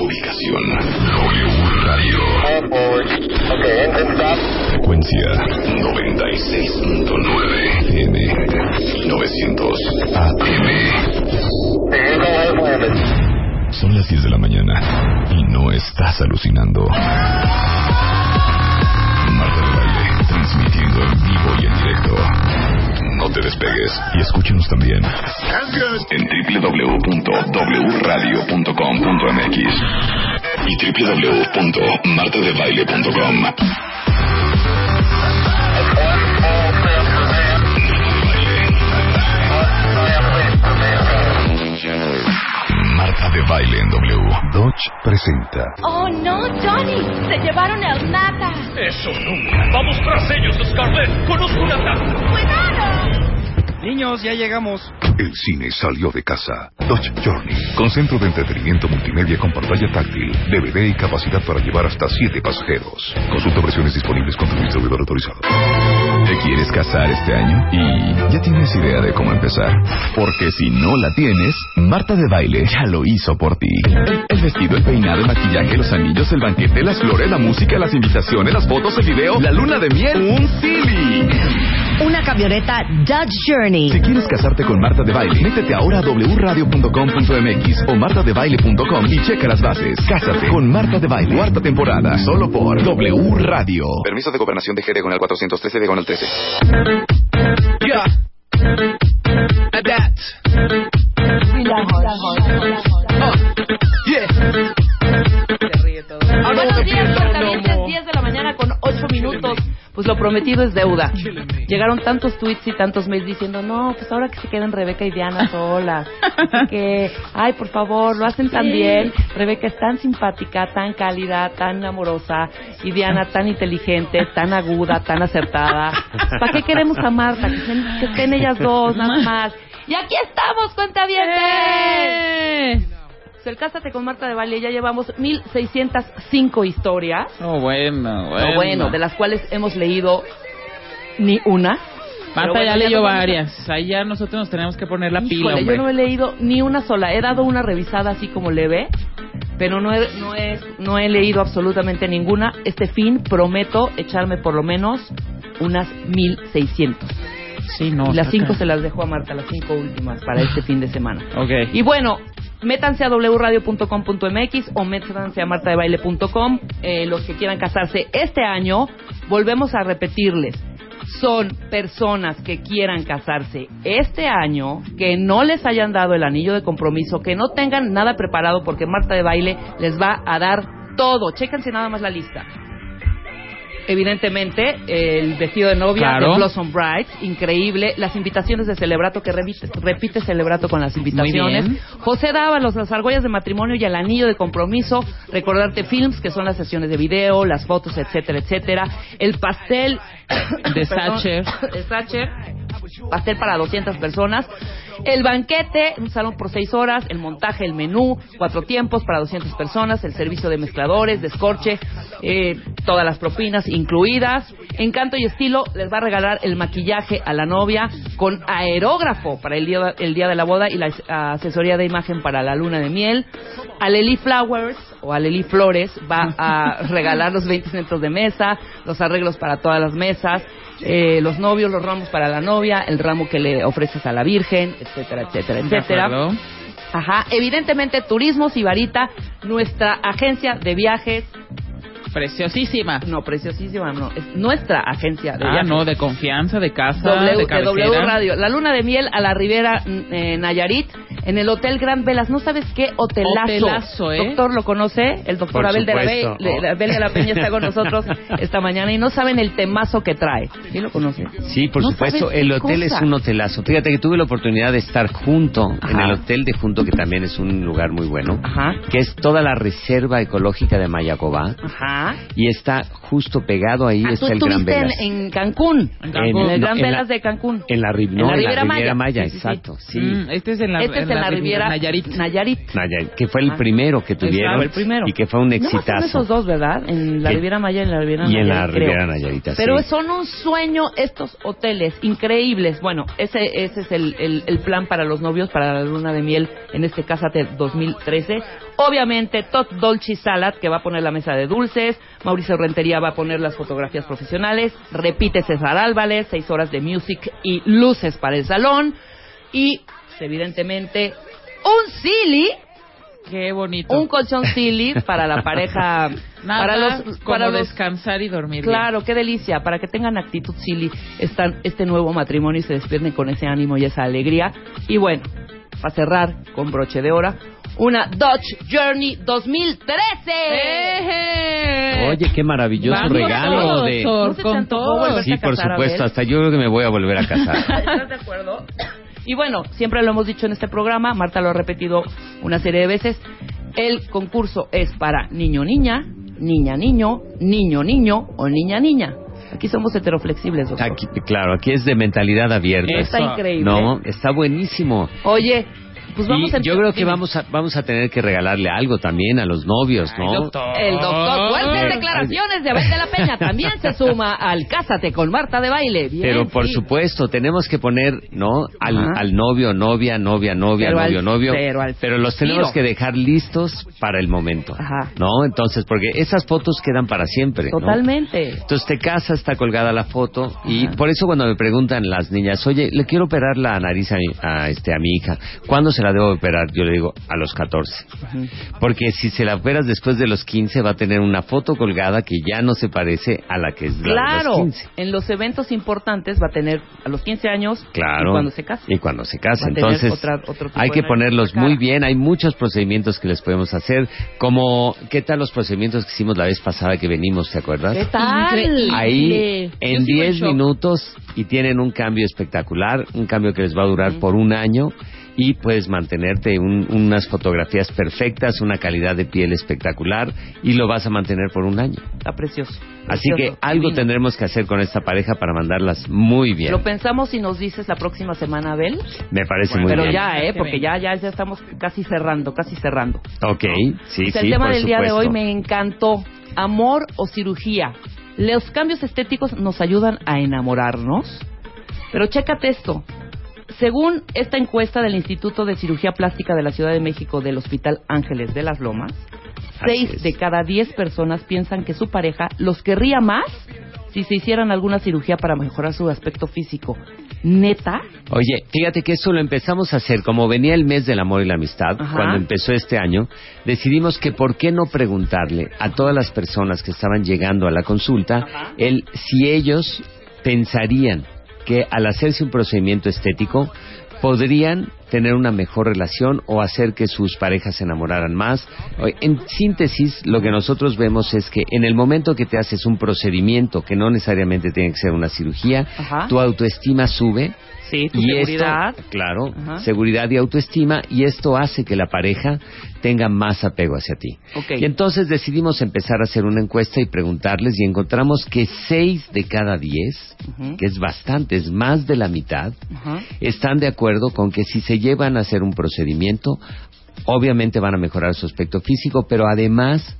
Ubicación W Radio. Okay. Frecuencia 96.9 FM 900 AM. Son las 10 de la mañana y no estás alucinando. Marta de Baile, transmitiendo en vivo y en directo. No te despegues y escúchanos también en www.wradio.com.mx y www.martadebaile.com. de Baile en W. Dodge presenta Oh no, Johnny, se llevaron el nata. Eso nunca. Vamos tras ellos, Scarlett. Conozco un ataque. Cuidado. Niños, ya llegamos. El cine salió de casa. Dodge Journey, con centro de entretenimiento multimedia con pantalla táctil, DVD y capacidad para llevar hasta 7 pasajeros. Consulta versiones disponibles con tu distribuidor autorizado. ¿Te quieres casar este año? ¿Y ya tienes idea de cómo empezar? Porque si no la tienes, Marta de Baile ya lo hizo por ti. El vestido, el peinado, el maquillaje, los anillos, el banquete, las flores, la música, las invitaciones, las fotos, el video, la luna de miel, un silly. Una camioneta Dodge Journey. Si quieres casarte con Marta de Baile, métete ahora a wradio.com.mx o martadebaile.com y checa las bases. Cásate con Marta de Baile. Cuarta temporada, solo por W Radio. Permiso de gobernación de con el 413 de con el 13. Yeah. Adapt. Oh. Yeah. Pues lo prometido es deuda. Llegaron tantos tweets y tantos mails diciendo, no, pues ahora que se queden Rebeca y Diana solas. que, ay, por favor, lo hacen tan bien. Rebeca es tan simpática, tan cálida, tan amorosa. Y Diana tan inteligente, tan aguda, tan acertada. ¿Para qué queremos a Marta? Que estén, que estén ellas dos, nada más. Y aquí estamos, cuentavientes. Pues el Cásate con Marta de Valle ya llevamos 1605 historias. Oh, bueno, bueno. No, bueno, de las cuales hemos leído ni una. Marta bueno, ya leyó varias. Ahí ya nosotros nos tenemos que poner la pila, Híjole, hombre. yo no he leído ni una sola. He dado una revisada así como leve, pero no he, no he, no he leído absolutamente ninguna. Este fin prometo echarme por lo menos unas 1600. Sí, no. y las cinco se las dejo a Marta, las cinco últimas para este fin de semana. Ok. Y bueno, métanse a wradio.com.mx o métanse a martadebaile.com. Eh, los que quieran casarse este año, volvemos a repetirles. Son personas que quieran casarse este año, que no les hayan dado el anillo de compromiso, que no tengan nada preparado porque Marta de Baile les va a dar todo. Chéquense nada más la lista. Evidentemente, el vestido de novia Claro. de Blossom Bright, increíble. Las invitaciones de Celebrato, que repite, repite Celebrato con las invitaciones. José Dávalos, las argollas de matrimonio y el anillo de compromiso. Recordarte Films, que son las sesiones de video, las fotos, etcétera, etcétera. El pastel De Sacher. de Sacher. Pastel para 200 personas. El banquete, un salón por 6 horas. El montaje, el menú, cuatro tiempos para 200 personas. El servicio de mezcladores, de escorche, eh, todas las propinas incluidas. Encanto y estilo les va a regalar el maquillaje a la novia con aerógrafo para el día, el día de la boda y la as- asesoría de imagen para la luna de miel. Aleli Flowers o Aleli Flores va a regalar los 20 centros de mesa, los arreglos para todas las mesas, eh, los novios, los ramos para la novia, el ramo que le ofreces a la Virgen, etcétera, etcétera, etcétera. Ajá, evidentemente Turismo Sibarita, nuestra agencia de viajes, Preciosísima. no preciosísima, no, es nuestra agencia de Ah, viajes. no, de confianza, de casa, W, de de cabecera. W Radio. La luna de miel a la Ribera mm, eh, Nayarit, en el Hotel Gran Velas. No sabes qué hotelazo. Hotelazo, ¿eh? Doctor, ¿lo conoce? El doctor Por Abel de, la Be- de Abel de la Peña está con nosotros esta mañana y no saben el temazo que trae. ¿Sí lo conoce? Sí, por No supuesto, el hotel cosa. es un hotelazo. Fíjate que tuve la oportunidad de estar junto en Ajá. el hotel de junto, que también es un lugar muy bueno, Ajá. que es toda la reserva ecológica de Mayacobá Ajá. Y está justo pegado ahí Ah, tú está el Gran estuviste en, Velas. en Cancún. En Cancún. En el no, Gran en la- Velas de Cancún. En la, no, la en Riviera Maya. Maya, Sí, sí, exacto, sí. Mm, este es en la, Este es en el en la Riviera Nayarit. Nayarit. Naya, que fue el Ah. primero que Exacto, tuvieron el primero. y que fue un Nada más son exitazo. esos dos, ¿verdad? En la Riviera Maya y en la Riviera y en la Nayarit. Riviera Nayarita, Pero son un sueño estos hoteles increíbles. Bueno, ese, ese es el, el- el plan para los novios para la luna de miel en este Cásate 2013. Obviamente, Todd Dolce Salad, que va a poner la mesa de dulces. Mauricio Rentería va a poner las fotografías profesionales. Repite César Álvarez, seis horas de music y luces para el salón. Y, evidentemente, un silly Qué bonito. un colchón silly para la pareja Nada para los como para los descansar y dormir claro qué delicia para que tengan actitud silly están este nuevo matrimonio y se despierten con ese ánimo y esa alegría y bueno para cerrar con broche de oro una Dodge Journey 2013 ¡Eh! Oye, qué maravilloso Vamos regalo todos, de... ¿No se con todo. Sí, por casar, supuesto. Hasta yo creo que me voy a volver a casar. ¿Estás de acuerdo? Y bueno, siempre lo hemos dicho en este programa, Marta lo ha repetido una serie de veces, el concurso es para niño niña, niña niño, niño niño o niña niña. Aquí somos heteroflexibles, doctor. Aquí, claro, aquí es de mentalidad abierta. Está Eso. increíble. No, está buenísimo. Oye, pues vamos y a yo creo que vamos a, vamos a tener que regalarle algo también a los novios, ¿no? Ay, doctor. El doctor, fuertes Ay. declaraciones de Abel de la Peña, también se suma al Cásate con Marta de Baile. Bien, Pero por sí. supuesto, tenemos que poner, ¿no? Al, novio, novia, novia, novia, Pero novio, al- novio. pero al los tenemos tiro. que dejar listos para el momento. Ajá. ¿No? Entonces, porque esas fotos quedan para siempre. ¿no? Totalmente. Entonces te casas, está colgada la foto y por eso cuando me preguntan las niñas, oye, le quiero operar la nariz a mi, a, este, a mi hija, ¿cuándo se la debo operar? Yo le digo, a los 14. Porque si se la operas después de los 15 va a tener una foto colgada que ya no se parece a la que es la de Claro, los 15. en los eventos importantes va a tener a los 15 años Claro. y cuando se case. Y cuando se tener Entonces, otra- otro tipo hay que ponerlos muy bien. Hay muchos procedimientos que les podemos hacer. Como, ¿qué tal los procedimientos que hicimos la vez pasada que venimos, te acuerdas? ¿Qué tal? Increíble. Ahí, en sigo en 10 shock. minutos y tienen un cambio espectacular, un cambio que les va a durar por un año y puedes mantenerte un- unas fotografías perfectas, una calidad de piel espectacular y lo vas a mantener por un año. Está precioso. Así que algo divino. tendremos que hacer con esta pareja para mandarlas muy bien. Lo pensamos y nos dices la próxima semana, Abel. Me parece Bueno, muy Pero bien. ya, ¿eh? Que Porque ya, ya, ya estamos casi cerrando, casi cerrando. Ok, sí, Pues sí, el tema por del día de hoy me encantó. Amor o cirugía. Los cambios estéticos nos ayudan a enamorarnos. Pero chécate esto. Según esta encuesta del Instituto de Cirugía Plástica de la Ciudad de México del Hospital Ángeles de las Lomas, seis de cada diez personas piensan que su pareja los querría más si se hicieran alguna cirugía para mejorar su aspecto físico. ¿Neta? Oye, fíjate que eso lo empezamos a hacer, como venía el mes del amor y la amistad, Ajá. cuando empezó este año, decidimos que por qué no preguntarle a todas las personas que estaban llegando a la consulta, el si ellos pensarían que al hacerse un procedimiento estético podrían tener una mejor relación o hacer que sus parejas se enamoraran más. En síntesis, lo que nosotros vemos es que en el momento que te haces un procedimiento, que no necesariamente tiene que ser una cirugía, Ajá. tu autoestima sube, Sí, tu y seguridad. esto, claro, Ajá. seguridad y autoestima, y esto hace que la pareja tenga más apego hacia ti. Y entonces decidimos empezar a hacer una encuesta y preguntarles, y encontramos que seis de cada diez, Ujú. que es bastante, es más de la mitad, están de acuerdo con que si se llevan a hacer un procedimiento, obviamente van a mejorar su aspecto físico, pero además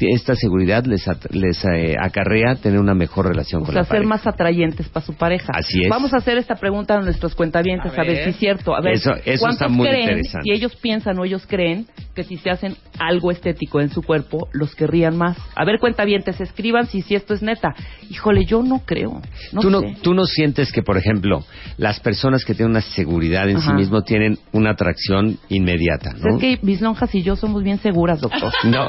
esta seguridad les, at- les eh, acarrea tener una mejor relación O con sea, la ser pareja. más atrayentes para su pareja. Así es. Vamos a hacer esta pregunta a nuestros cuentavientes, a, A ver. ver. si es cierto. A ver, Eso- eso ¿cuántos está muy creen, interesante. Si ellos piensan o ellos creen que si se hacen algo estético en su cuerpo, los querrían más. A ver, cuentavientes, escriban si, si esto es neta. Híjole, yo no creo. No ¿Tú, no, tú no sientes que, por ejemplo, las personas que tienen una seguridad en sí mismo tienen una atracción inmediata, ¿no? Es que mis lonjas y yo somos bien seguras, doctor. No,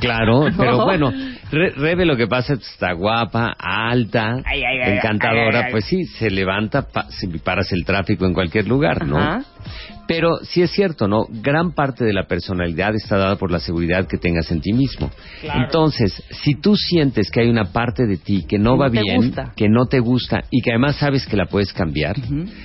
claro, pero No. bueno, Re- Rebe lo que pasa es que está guapa, alta, Ay, ay, ay, encantadora, ay, ay, ay. pues sí, se levanta, pa- si paras el tráfico en cualquier lugar, ¿no? Ajá. Pero sí es cierto, ¿no? Gran parte de la personalidad está dada por la seguridad que tengas en ti mismo. Entonces, si tú sientes que hay una parte de ti que no va bien, gusta. que no te gusta y que además sabes que la puedes cambiar,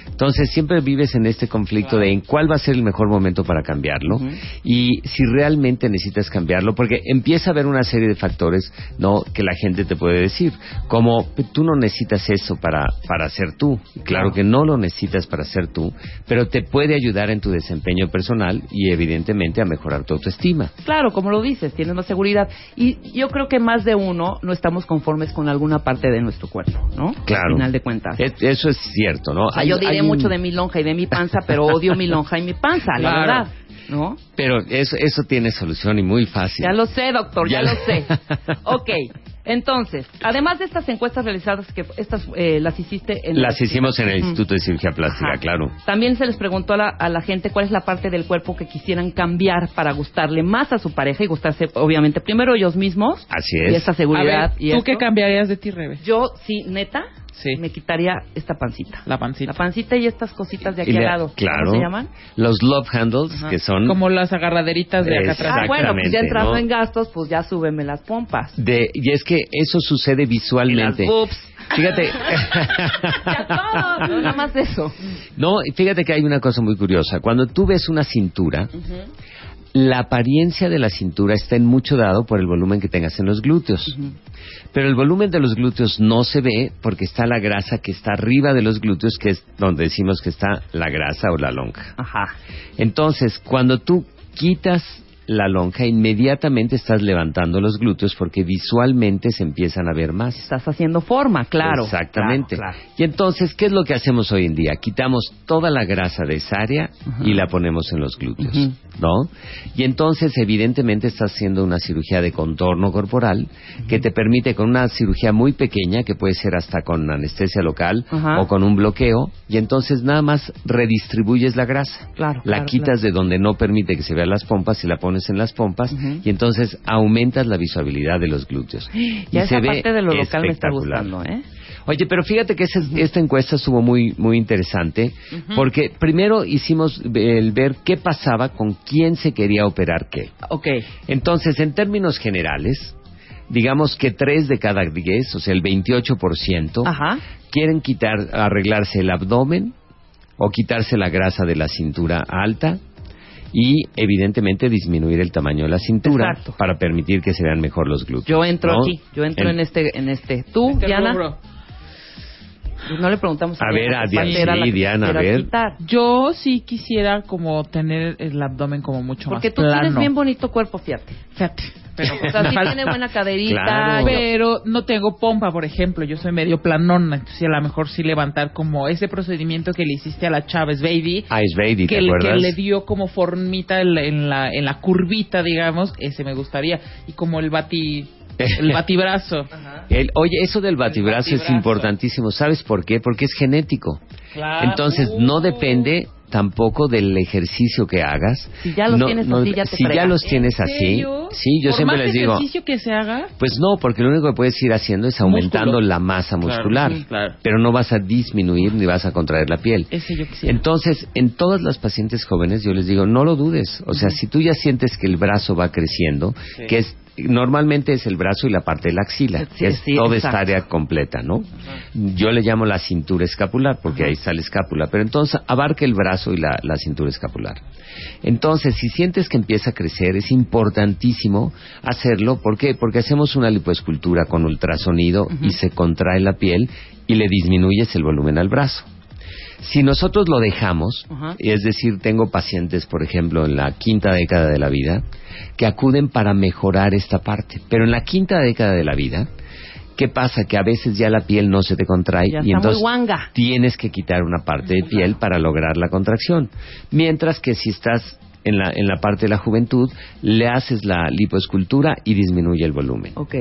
entonces siempre vives en este conflicto de en cuál va a ser el mejor momento para cambiarlo y si realmente necesitas cambiarlo, porque empieza a haber una serie de factores no que la gente te puede decir, como tú no necesitas eso para para ser tú, claro que no lo necesitas para ser tú, pero te puede ayudar a en tu desempeño personal y evidentemente a mejorar tu autoestima. Claro, como lo dices, tienes más seguridad. Y yo creo que más de uno no estamos conformes con alguna parte de nuestro cuerpo, ¿no? Claro. Al final de cuentas. E- Eso es cierto, ¿no? O sea, Hay- yo diré hay mucho de mi lonja y de mi panza, pero odio mi lonja y mi panza, la Claro. verdad. ¿No? Pero eso, eso tiene solución y muy fácil. Ya lo sé, doctor, ya, Ya lo lo- sé. Ok, entonces, además de estas encuestas realizadas, que estas eh, las hiciste en... Las hicimos en el. Instituto de Cirugía Plástica, Ajá. claro. También se les preguntó a la, a la gente cuál es la parte del cuerpo que quisieran cambiar para gustarle más a su pareja y gustarse, obviamente, primero ellos mismos. Así Y es. esta A seguridad. ver, y ¿tú esto. qué cambiarías de ti, Rebe? Yo, sí, neta, Sí. me quitaría esta pancita. La pancita. La pancita y estas cositas de aquí le- al lado. Claro. ¿Cómo se llaman? Los love handles, Ajá. que son Como las agarraderitas de acá atrás. Ah, bueno, pues ya entrando ¿no? en gastos, pues ya súbeme las pompas. de... Y es que eso sucede Y las visualmente. boobs. Fíjate. Ya todo, no, nada más eso. no, fíjate que hay una cosa muy curiosa. Cuando tú ves una cintura, la apariencia de la cintura está en mucho dado por el volumen que tengas en los glúteos. Pero el volumen de los glúteos no se ve porque está la grasa que está arriba de los glúteos, que es donde decimos que está la grasa o la lonja. Ajá. Entonces, cuando tú quitas la lonja, inmediatamente estás levantando los glúteos porque visualmente se empiezan a ver más. Estás haciendo forma, claro. Exactamente. Claro, claro. Y entonces, ¿qué es lo que hacemos hoy en día? Quitamos toda la grasa de esa área y la ponemos en los glúteos. ¿no? Y entonces, evidentemente, estás haciendo una cirugía de contorno corporal que te permite con una cirugía muy pequeña, que puede ser hasta con anestesia local o con un bloqueo, y entonces nada más redistribuyes la grasa. Claro, La claro, quitas de donde no permite que se vean las pompas y la pones en las pompas y entonces aumentas la visualidad de los glúteos. Y esa se ve parte de lo local me está gustando, ¿eh? Oye, pero fíjate que esa- esta encuesta estuvo muy muy interesante porque primero hicimos el ver qué pasaba con quién se quería operar qué. Ok. Entonces, en términos generales, digamos que tres de cada diez, o sea, el 28%, Ajá. quieren quitar, arreglarse el abdomen o quitarse la grasa de la cintura alta y evidentemente disminuir el tamaño de la cintura Exacto. para permitir que se vean mejor los glúteos. Yo entro ¿no? aquí, yo entro en, este, en este. ¿Tú, Este Diana? rubro. Pues no le preguntamos A ver, Diana a Diana, era sí, la Diana, a quisiera ver. quitar. Yo sí quisiera como tener el abdomen como mucho Porque más tú plano. tienes bien bonito cuerpo, fíjate. Fíjate. Pero, o sea, sí tiene buena caderita. Claro. Pero no tengo pompa, por ejemplo. Yo soy medio planona. Entonces, a lo mejor sí levantar como ese procedimiento que le hiciste a la Chávez Baby. Ice Baby, ¿te que, le- que acuerdas? le dio como formita en la, en la, en la curvita, digamos. Ese me gustaría. Y como el bati... El batibrazo. El- oye, eso del batibrazo es batibrazo. importantísimo. ¿Sabes por qué? Porque es genético. Claro. Entonces, no depende tampoco del ejercicio que hagas. Si ya los No- tienes no- así, ya te Si ya los tienes ¿En así, sí, yo Por siempre más les digo, ejercicio que se haga, pues no, porque lo único que puedes ir haciendo es aumentando Músculo. la masa Claro, muscular, sí, claro. pero no vas a disminuir ni vas a contraer la piel. ese yo quisiera. Entonces, en todas las pacientes jóvenes yo les digo, no lo dudes. O sea, si tú ya sientes que el brazo va creciendo, que es normalmente es el brazo y la parte de la axila, Sí, es sí, toda exacto. esta área completa, ¿no? Yo le llamo la cintura escapular porque ahí está la escápula, pero entonces abarca el brazo y la, la cintura escapular. Entonces, si sientes que empieza a crecer, es importantísimo hacerlo. ¿Por qué? Porque hacemos una lipoescultura con ultrasonido y se contrae la piel y le disminuyes el volumen al brazo. Si nosotros lo dejamos, es decir, tengo pacientes, por ejemplo, en la quinta década de la vida, que acuden para mejorar esta parte. Pero en la quinta década de la vida, ¿qué pasa? Que a veces ya la piel no se te contrae Ya y entonces tienes que quitar una parte de piel para lograr la contracción. Mientras que si estás en la, en la parte de la juventud, le haces la lipoescultura y disminuye el volumen. Ok.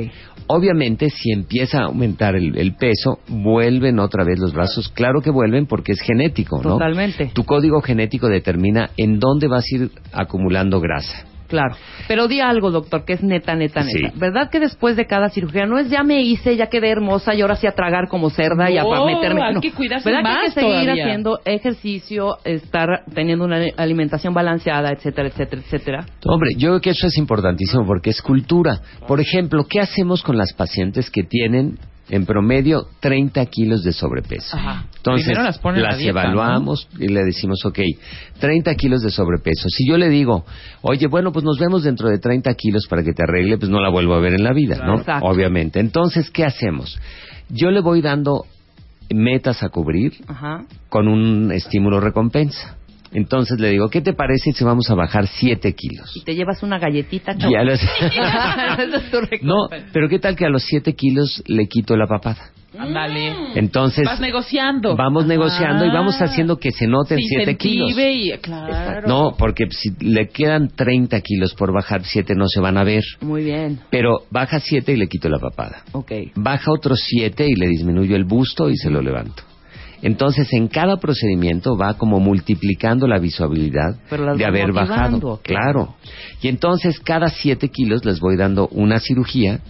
Obviamente, si empieza a aumentar el, el peso, vuelven otra vez los brazos. Claro que vuelven porque es genético, ¿no? Totalmente. Tu código genético determina en dónde vas a ir acumulando grasa. Claro. Pero di algo, doctor, que es neta, neta, Sí. neta. ¿Verdad que después de cada cirugía no es ya me hice, ya quedé hermosa y ahora sí a tragar como cerda y a meterme? hay No. que cuidarse ¿Verdad que hay que seguir todavía? haciendo ejercicio, estar teniendo una alimentación balanceada, etcétera, etcétera, etcétera? Hombre, yo creo que eso es importantísimo porque es cultura. Por ejemplo, ¿qué hacemos con las pacientes que tienen en promedio 30 kilos de sobrepeso? Ajá. Entonces, las dieta, evaluamos y le decimos, ok, 30 kilos de sobrepeso. Si yo le digo, oye, bueno, pues nos vemos dentro de 30 kilos para que te arregle, pues no la vuelvo a ver en la vida, ¿no? Exacto. Obviamente. Entonces, ¿qué hacemos? Yo le voy dando metas a cubrir Ajá. con un estímulo recompensa. Entonces le digo, ¿qué te parece si vamos a bajar 7 kilos? Y te llevas una galletita, a los- Esa es tu No, pero ¿qué tal que a los 7 kilos le quito la papada? Ándale. Entonces, Vas negociando. vamos negociando y vamos haciendo que se noten Se 7 kilos. y, claro. No, porque si le quedan 30 kilos por bajar, 7 no se van a ver. Muy bien. Pero baja 7 y le quito la papada. Ok. Baja otros 7 y le disminuyo el busto y se lo levanto. Entonces, en cada procedimiento va como multiplicando la las de haber bajado. Claro. Y entonces, cada 7 kilos les voy dando una cirugía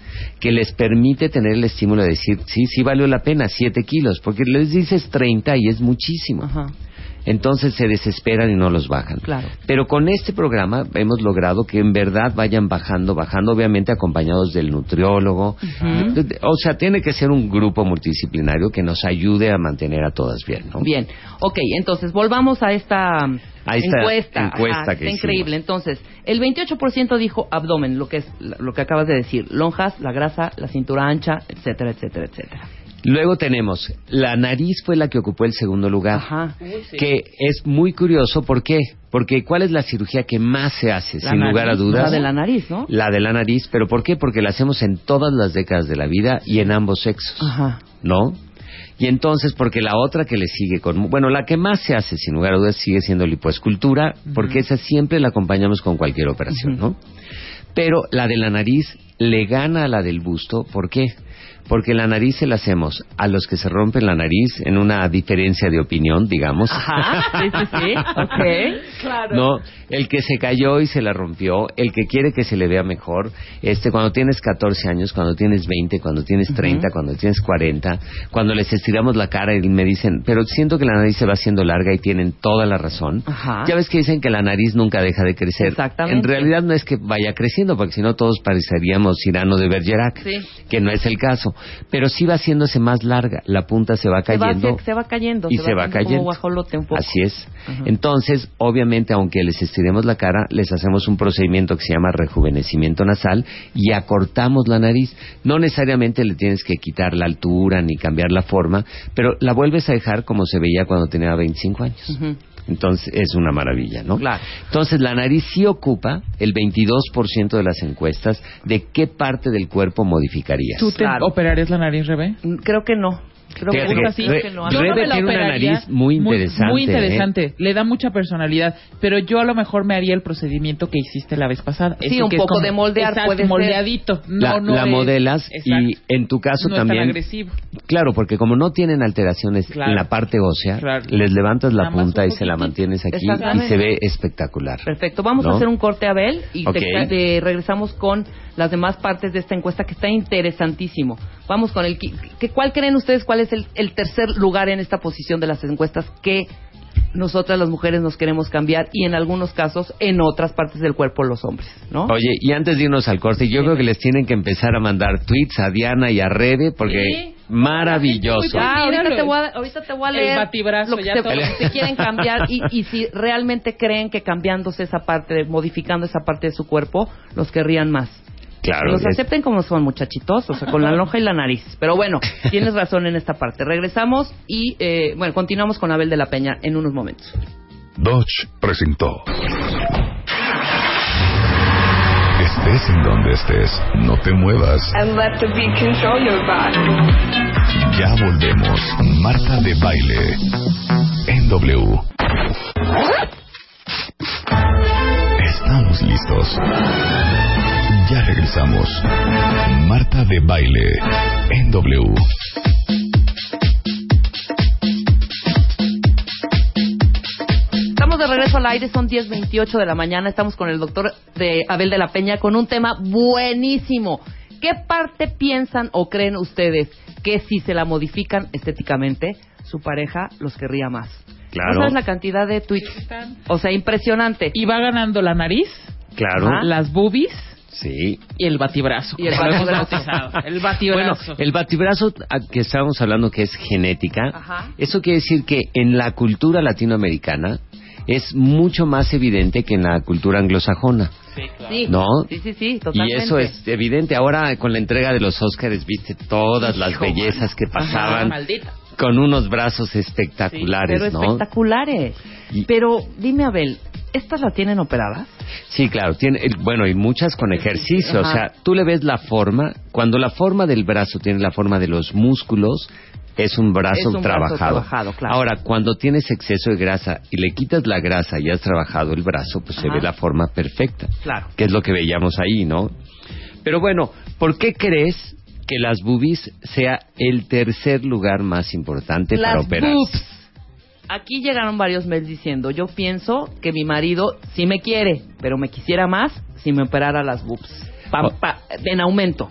que les permite tener el estímulo de decir, sí, sí valió la pena, 7 kilos, porque les dices 30 y es muchísimo. Ajá. Entonces se desesperan y no los bajan. Claro. Pero con este programa hemos logrado que en verdad vayan bajando, bajando, obviamente acompañados del nutriólogo. O sea, tiene que ser un grupo multidisciplinario que nos ayude a mantener a todas bien, ¿no? Bien. Ok, entonces volvamos a esta, A esta encuesta. encuesta Ajá, que está increíble. Entonces, el 28% dijo abdomen, lo que es lo que acabas de decir, lonjas, la grasa, la cintura ancha, etcétera, etcétera, etcétera. Luego tenemos, la nariz fue la que ocupó el segundo lugar. Ajá. Que es muy curioso, ¿por qué? Porque ¿cuál es la cirugía que más se hace, La sin lugar a dudas? La de la nariz, ¿no? La de la nariz, pero ¿por qué? Porque la hacemos en todas las décadas de la vida y en ambos sexos. Ajá. ¿no? Y entonces, porque la otra que le sigue con... Bueno, la que más se hace, sin lugar a dudas, sigue siendo lipoescultura, porque esa siempre la acompañamos con cualquier operación, ¿no? Pero la de la nariz le gana a la del busto, ¿por qué? Porque la nariz se la hacemos a los que se rompen la nariz en una diferencia de opinión, digamos. Ajá. Sí, sí, sí. Ok. No, el que se cayó y se la rompió, el que quiere que se le vea mejor, este cuando tienes 14 años, cuando tienes 20, cuando tienes 30, cuando tienes 40, cuando les estiramos la cara y me dicen, pero siento que la nariz se va haciendo larga y tienen toda la razón. Ajá. Ya ves que dicen que la nariz nunca deja de crecer. Exactamente. En realidad no es que vaya creciendo, porque si no todos pareceríamos Cyrano de Bergerac, Sí. que no es el caso, pero sí va haciéndose más larga, la punta se va Se va, cayendo se, va cayendo. y se, va, cayendo. Como guajolote un poco. Así es. Ajá. Entonces, obviamente, aunque les estiremos la cara, les hacemos un procedimiento que se llama rejuvenecimiento nasal y acortamos la nariz. No necesariamente le tienes que quitar la altura ni cambiar la forma, pero la vuelves a dejar como se veía cuando tenía 25 años. Entonces, es una maravilla, ¿no? Claro. Entonces, la nariz sí ocupa el 22% de las encuestas de qué parte del cuerpo modificarías. ¿Tú te Claro. operarías la nariz, Rebe? Creo que no. Creo que, que sí, Re- que no. Yo Yo no Rebe me la tiene una nariz muy interesante, Muy, ¿eh? interesante. Le da mucha personalidad. Pero yo a lo mejor me haría el procedimiento que hiciste la vez pasada. Sí, Ese un que es poco como- de moldear, Exacto, puede ser. moldeadito. No, la, no la es- modelas y en tu caso no es tan también agresivo. claro porque como no tienen alteraciones Claro. en la parte ósea Claro. les levantas la Nada punta un y se la mantienes aquí y se ve espectacular Perfecto, vamos ¿No? a hacer un corte, Abel, y Ok. te- te regresamos con las demás partes de esta encuesta que está interesantísimo. Vamos con el... que- ¿Cuál creen ustedes cuál es el, el tercer lugar en esta posición de las encuestas que nosotras las mujeres nos queremos cambiar y en algunos casos en otras partes del cuerpo los hombres, ¿no? Oye, y antes de irnos al corte, yo creo que les tienen que empezar a mandar tweets a Diana y a Rebe porque Sí. maravilloso. Ya, ahorita te, voy a, ahorita te voy a El leer batibrazo, lo que ya se, todo. se quieren cambiar y, y si realmente creen que cambiándose esa parte, modificando esa parte de su cuerpo, los querrían más. Claro, los es- acepten como son, muchachitos, o sea, con la lonja y la nariz. Pero bueno, tienes razón en esta parte. Regresamos y, eh, bueno, continuamos con Abel de la Peña en unos momentos. Dodge presentó Estés en donde estés, no te muevas. and let the beat control your body. Ya volvemos. Marta de baile. En W. Estamos listos. Ya regresamos. Marta de baile. En W. Estamos de regreso al aire, son 10.28 de la mañana. Estamos con el doctor de Abel de la Peña con un tema buenísimo. ¿Qué parte piensan o creen ustedes que si se la modifican estéticamente, su pareja los querría más? Claro. ¿No sabes la cantidad de tweets? O sea, impresionante. Y va ganando la nariz, Claro. Las boobies Sí. y el batibrazo. Y el batibrazo. El Bueno, batibrazo. el batibrazo que estábamos hablando que es genética, Ajá. eso quiere decir que en la cultura latinoamericana es mucho más evidente que en la cultura anglosajona. Sí, ¿No? sí, sí, sí, Y totalmente. eso es evidente. Ahora con la entrega de los Óscares viste todas las Hijo, bellezas que Ajá, pasaban. maldita. con unos brazos espectaculares, pero ¿no? espectaculares. Y- Pero dime, Abel, ¿estas las tienen operadas? Sí, claro, tiene, bueno, y muchas con ejercicio, o sea, tú le ves la forma, cuando la forma del brazo tiene la forma de los músculos, es un brazo Es un brazo trabajado. trabajado, claro. Ahora, cuando tienes exceso de grasa y le quitas la grasa y has trabajado el brazo, pues se ve la forma perfecta. Claro. Que es lo que veíamos ahí, ¿no? Pero bueno, ¿por qué crees que las boobies sea el tercer lugar más importante para operar? boobs. Aquí llegaron varios mails diciendo, yo pienso que mi marido sí me quiere, pero me quisiera más si me operara las boobs. Pa- Oh. pa- en aumento.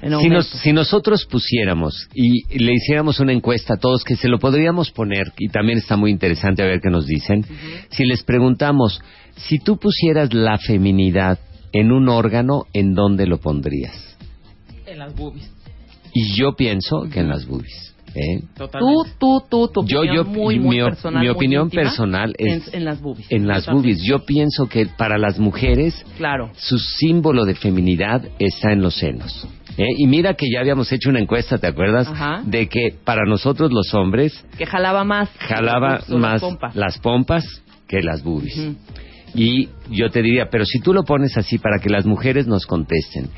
En Si, nos- si nosotros pusiéramos y le hiciéramos una encuesta a todos, que se lo podríamos poner, y también está muy interesante a ver qué nos dicen, si les preguntamos, si tú pusieras la feminidad en un órgano, ¿en dónde lo pondrías? En las boobies. Y yo pienso que en las boobies. ¿Eh? Tú, tú, tú, tu Yo- opinión yo- muy, muy mi personal. mi opinión personal es- En, en las boobies. En las Yo boobies. Yo pienso que para las mujeres, Claro. su símbolo de feminidad está en los senos. ¿eh? Y mira que ya habíamos hecho una encuesta, ¿te acuerdas? Ajá. De que para nosotros los hombres Que jalaba más. jalaba las boobs o las más pompas. las pompas que las boobies. Y yo te diría, pero si tú lo pones así para que las mujeres nos contesten,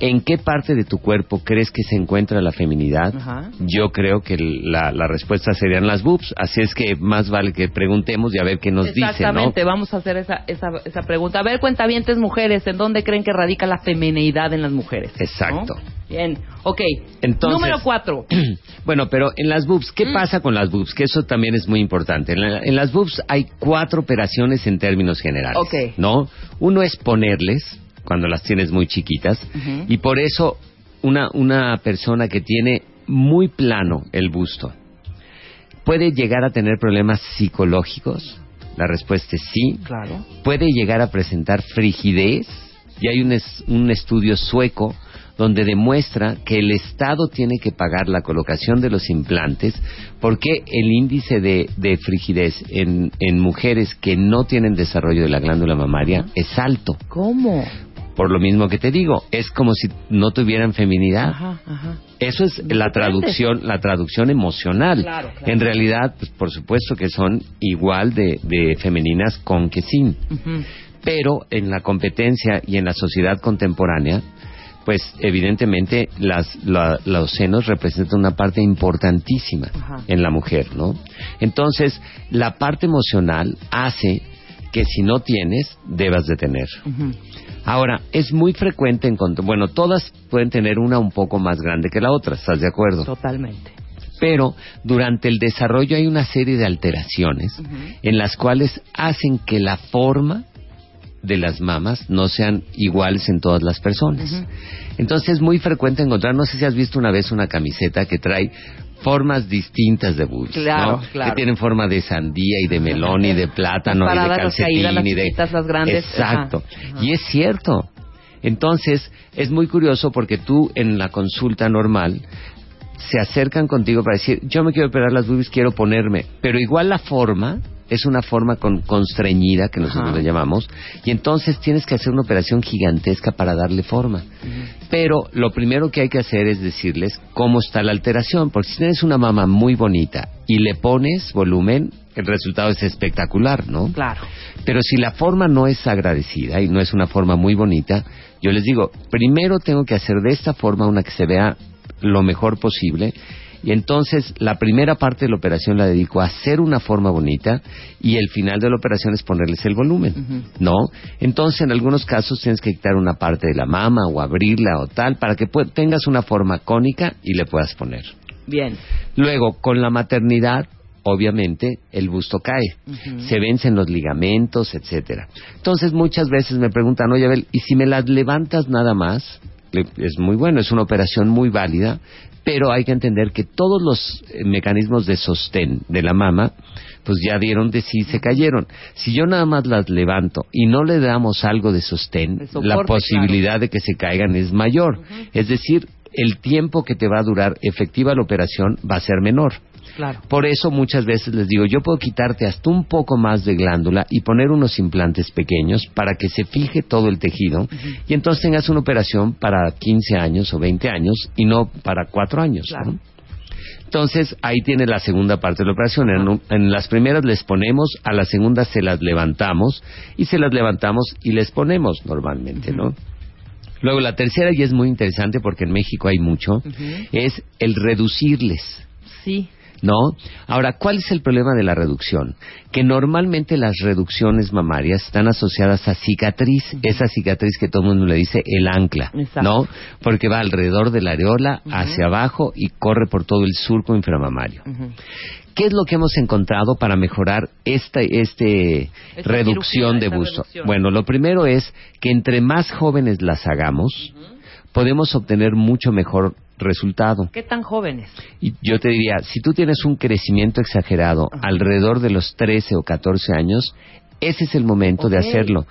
¿en qué parte de tu cuerpo crees que se encuentra la feminidad? Ajá. Yo creo que la, la respuesta serían las boobs. Así es que más vale que preguntemos y a ver qué nos dicen, ¿no? Exactamente, vamos a hacer esa, esa, esa pregunta. A ver, cuentavientes mujeres, ¿en dónde creen que radica la feminidad en las mujeres? Exacto. ¿No? Bien, ok. Entonces- Número cuatro. Bueno, pero en las boobs, Mm. ¿qué pasa con las boobs? Que eso también es muy importante. En, la- en las boobs hay cuatro operaciones en términos generales. Ok. ¿No? Uno es ponerles, cuando las tienes muy chiquitas, y por eso una, una persona que tiene muy plano el busto, ¿puede llegar a tener problemas psicológicos? La respuesta es sí. Claro. puede llegar a presentar frigidez. Y hay un, es- un estudio sueco donde demuestra que el Estado tiene que pagar la colocación de los implantes porque el índice de, de frigidez en, en mujeres que no tienen desarrollo de la glándula mamaria es alto. ¿Cómo? Por lo mismo que te digo, es como si no tuvieran feminidad. Ajá, ajá. Eso es la traducción, la traducción emocional. Claro, claro. En realidad, pues, por supuesto que son igual de, de femeninas con que sin. Pero en la competencia y en la sociedad contemporánea, pues evidentemente las, la- los senos representan una parte importantísima Ajá. en la mujer, ¿no? Entonces, la parte emocional hace que si no tienes, debas de tener. Ahora, es muy frecuente encontrar, bueno, todas pueden tener una un poco más grande que la otra, ¿estás de acuerdo? Totalmente. Pero durante el desarrollo hay una serie de alteraciones en las cuales hacen que la forma de las mamas no sean iguales en todas las personas. Entonces es muy frecuente encontrar, no sé si has visto una vez una camiseta que trae formas distintas de boobies, Claro, ¿no? claro. Que tienen forma de sandía y de melón y de plátano y de las calcetín caídas, las y de chiquitas, las grandes. Exacto. Ajá. Y es cierto. Entonces, es muy curioso porque tú en la consulta normal se acercan contigo para decir, yo me quiero operar las boobies, quiero ponerme, pero igual la forma es una forma con constreñida que nosotros Ajá. le llamamos y entonces tienes que hacer una operación gigantesca para darle forma. Pero lo primero que hay que hacer es decirles cómo está la alteración, porque si tienes una mama muy bonita y le pones volumen, el resultado es espectacular, ¿no? Claro. Pero si la forma no es agradecida y no es una forma muy bonita, yo les digo, primero tengo que hacer de esta forma una que se vea lo mejor posible. Y entonces la primera parte de la operación la dedico a hacer una forma bonita y el final de la operación es ponerles el volumen. ¿no? Entonces en algunos casos tienes que quitar una parte de la mama o abrirla o tal para que tengas una forma cónica y le puedas poner. Bien. Luego, con la maternidad, obviamente, el busto cae. Ujú. Se vencen los ligamentos, etcétera. Entonces, muchas veces me preguntan, oye, Abel, ¿y si me las levantas nada más? Le- Es muy bueno, es una operación muy válida, pero hay que entender que todos los eh, mecanismos de sostén de la mama, pues ya dieron de sí, se cayeron. Si yo nada más las levanto y no le damos algo de sostén, De soporte, la posibilidad de que se caigan es mayor. Es decir, el tiempo que te va a durar efectiva la operación va a ser menor. Claro. Por eso muchas veces les digo, yo puedo quitarte hasta un poco más de glándula y poner unos implantes pequeños para que se fije todo el tejido y entonces tengas una operación para 15 años o 20 años y no para 4 años. Claro. ¿no? Entonces, ahí tiene la segunda parte de la operación. En las primeras les ponemos, a las segundas se las levantamos y se las levantamos y les ponemos normalmente, ¿no? Luego, la tercera, y es muy interesante porque en México hay mucho, es el reducirles. Sí. ¿No? Ahora, ¿cuál es el problema de la reducción? Que normalmente las reducciones mamarias están asociadas a cicatriz, esa cicatriz que todo el mundo le dice el ancla, Exacto. ¿no? Porque va alrededor de la areola, hacia abajo y corre por todo el surco inframamario. ¿Qué es lo que hemos encontrado para mejorar esta este Esta reducción de busto? reducción. Bueno, lo primero es que entre más jóvenes las hagamos, podemos obtener mucho mejor resultado. ¿Qué tan jóvenes? Y yo te diría, si tú tienes un crecimiento exagerado alrededor de los 13 o 14 años, ese es el momento de hacerlo.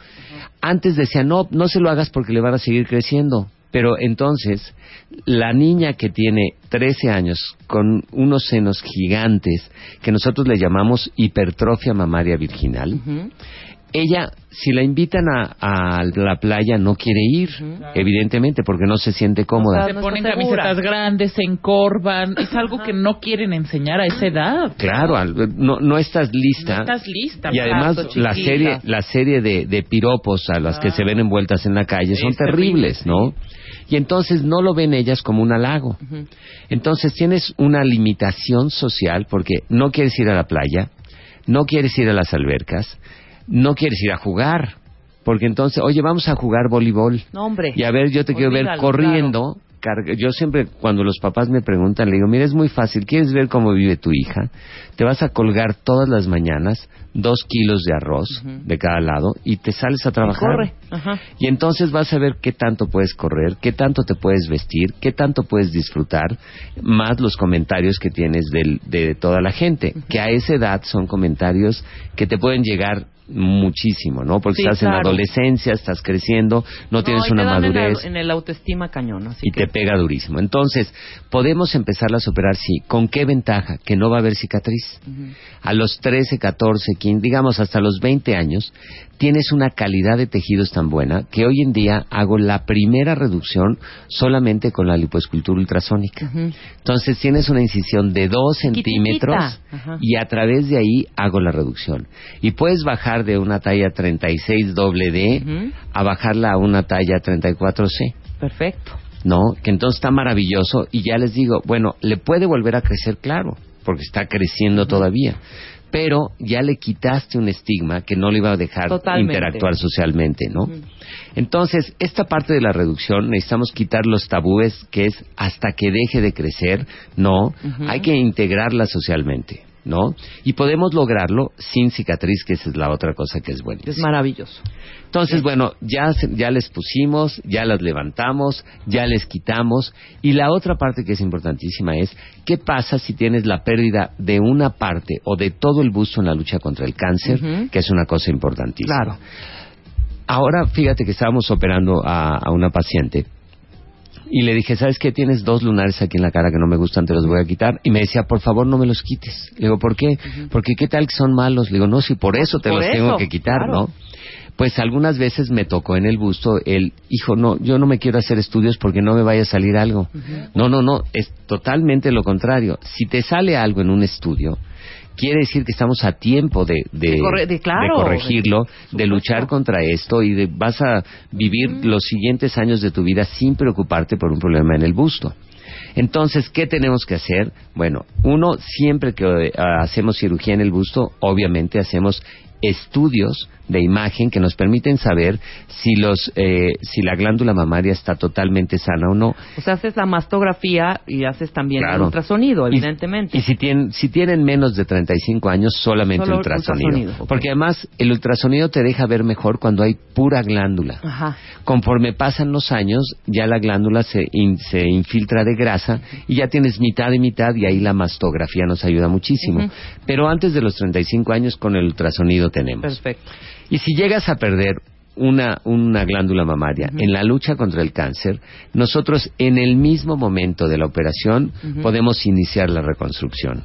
Antes decía, no, no se lo hagas porque le van a seguir creciendo. Pero entonces, la niña que tiene 13 años con unos senos gigantes, que nosotros le llamamos hipertrofia mamaria virginal. Ella, si la invitan a, a la playa, no quiere ir, evidentemente, porque no se siente cómoda. O sea, Se no ponen camisetas grandes, se encorvan. Es algo que no quieren enseñar a esa edad. Claro, al- no, no estás lista. No estás lista. y además la serie, la serie de, de piropos a las que se ven envueltas en la calle son Es terrible, terribles, sí. ¿no? Y entonces no lo ven ellas como un halago. Entonces tienes una limitación social porque no quieres ir a la playa, no quieres ir a las albercas, no quieres ir a jugar. Porque entonces, oye, vamos a jugar voleibol. No, hombre. Y a ver, yo te quiero ver corriendo. carga- Yo siempre, cuando los papás me preguntan, le digo, mira, es muy fácil. ¿Quieres ver cómo vive tu hija? Te vas a colgar todas las mañanas dos kilos de arroz de cada lado y te sales a trabajar. Corre. Ajá. Y entonces vas a ver qué tanto puedes correr, qué tanto te puedes vestir, qué tanto puedes disfrutar, más los comentarios que tienes del- de toda la gente, que a esa edad son comentarios que te pueden llegar muchísimo, ¿no? Porque Sí, estás en la adolescencia, estás creciendo, no, tienes una en madurez En el, autoestima cañón, así y que... te pega durísimo. Entonces, podemos empezarlas a operar, sí. ¿Con qué ventaja? Que no va a haber cicatriz. A los 13, 14, 15, digamos hasta los 20 años, tienes una calidad de tejidos tan buena que hoy en día hago la primera reducción solamente con la lipoescultura ultrasónica. Entonces, tienes una incisión de 2 centímetros y a través de ahí hago la reducción. Y puedes bajar de una talla 36 doble D a bajarla a una talla 34C. Perfecto. ¿no? Que entonces está maravilloso y ya les digo, bueno, le puede volver a crecer, claro, porque está creciendo todavía, pero ya le quitaste un estigma que no le iba a dejar Totalmente. interactuar socialmente, ¿no? Entonces, esta parte de la reducción necesitamos quitar los tabúes que es hasta que deje de crecer, no, hay que integrarla socialmente. ¿No? Y podemos lograrlo sin cicatriz, que esa es la otra cosa que es buena. Es maravilloso. Entonces, bueno, ya, se- ya les pusimos, ya las levantamos, ya les quitamos. Y la otra parte que es importantísima es, ¿qué pasa si tienes la pérdida de una parte o de todo el busto en la lucha contra el cáncer? Que es una cosa importantísima. Claro. Ahora, fíjate que estábamos operando a, a una paciente y le dije, ¿sabes qué? Tienes dos lunares aquí en la cara que no me gustan, te los voy a quitar. Y me decía, por favor, no me los quites. Le digo, ¿por qué? Porque ¿qué tal que son malos? Le digo, no, si por eso te Por los eso, tengo que quitar, claro. ¿no? Pues algunas veces me tocó en el busto el, hijo, no, yo no me quiero hacer estudios porque no me vaya a salir algo. No, no, no, es totalmente lo contrario. Si te sale algo en un estudio, quiere decir que estamos a tiempo de, de, De corre- de- claro, de corregirlo, de- luchar contra esto y de, vas a vivir los siguientes años de tu vida sin preocuparte por un problema en el busto. Entonces, ¿qué tenemos que hacer? Bueno, uno, siempre que eh, hacemos cirugía en el busto, obviamente hacemos estudios de imagen que nos permiten saber si los eh, si la glándula mamaria está totalmente sana o no. O sea, haces la mastografía y haces también el ultrasonido, evidentemente. Y, si tienen si tienen menos de 35 años solamente Solo ultrasonido, ultrasonido, porque además el ultrasonido te deja ver mejor cuando hay pura glándula. Ajá. Conforme pasan los años, ya la glándula se, in- se infiltra de grasa y ya tienes mitad y mitad y ahí la mastografía nos ayuda muchísimo. Pero antes de los 35 años con el ultrasonido tenemos. Perfecto. Y si llegas a perder una, una glándula mamaria en la lucha contra el cáncer, nosotros en el mismo momento de la operación podemos iniciar la reconstrucción.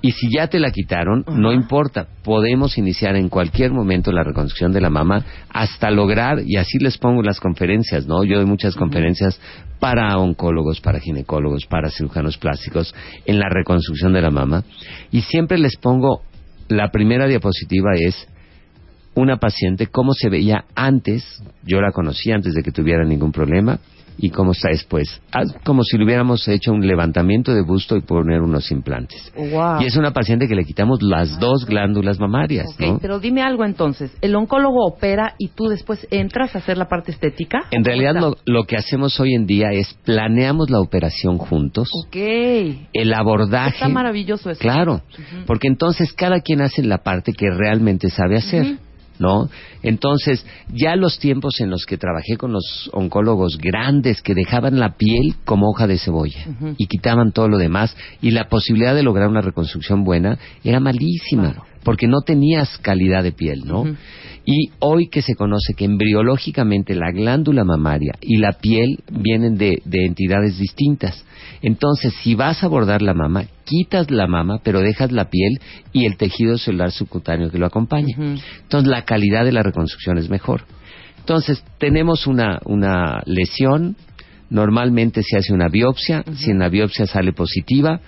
Y si ya te la quitaron, no importa, podemos iniciar en cualquier momento la reconstrucción de la mama hasta lograr, y así les pongo las conferencias, ¿no? Yo doy muchas conferencias para oncólogos, para ginecólogos, para cirujanos plásticos en la reconstrucción de la mama, y siempre les pongo, la primera diapositiva es una paciente, cómo se veía antes, yo la conocí antes de que tuviera ningún problema, y cómo está después. Ah, Como si le hubiéramos hecho un levantamiento de busto y poner unos implantes. Wow. Y es una paciente que le quitamos las dos glándulas mamarias, Ok, ¿no? pero dime algo entonces. ¿El oncólogo opera y tú después entras a hacer la parte estética? En realidad ¿Cómo lo, lo que hacemos hoy en día es planeamos la operación juntos? Ok. el abordaje. Está maravilloso eso. Claro, Ujú. porque entonces cada quien hace la parte que realmente sabe hacer. Ujú. ¿No? Entonces, ya los tiempos en los que trabajé con los oncólogos grandes que dejaban la piel como hoja de cebolla y quitaban todo lo demás y la posibilidad de lograr una reconstrucción buena era malísima Claro. porque no tenías calidad de piel, ¿no? Y hoy que se conoce que embriológicamente la glándula mamaria y la piel vienen de, de entidades distintas. Entonces, si vas a abordar la mama, quitas la mama, pero dejas la piel y el tejido celular subcutáneo que lo acompaña. Entonces, la calidad de la reconstrucción es mejor. Entonces, tenemos una, una lesión, normalmente se hace una biopsia, si en la biopsia sale positiva,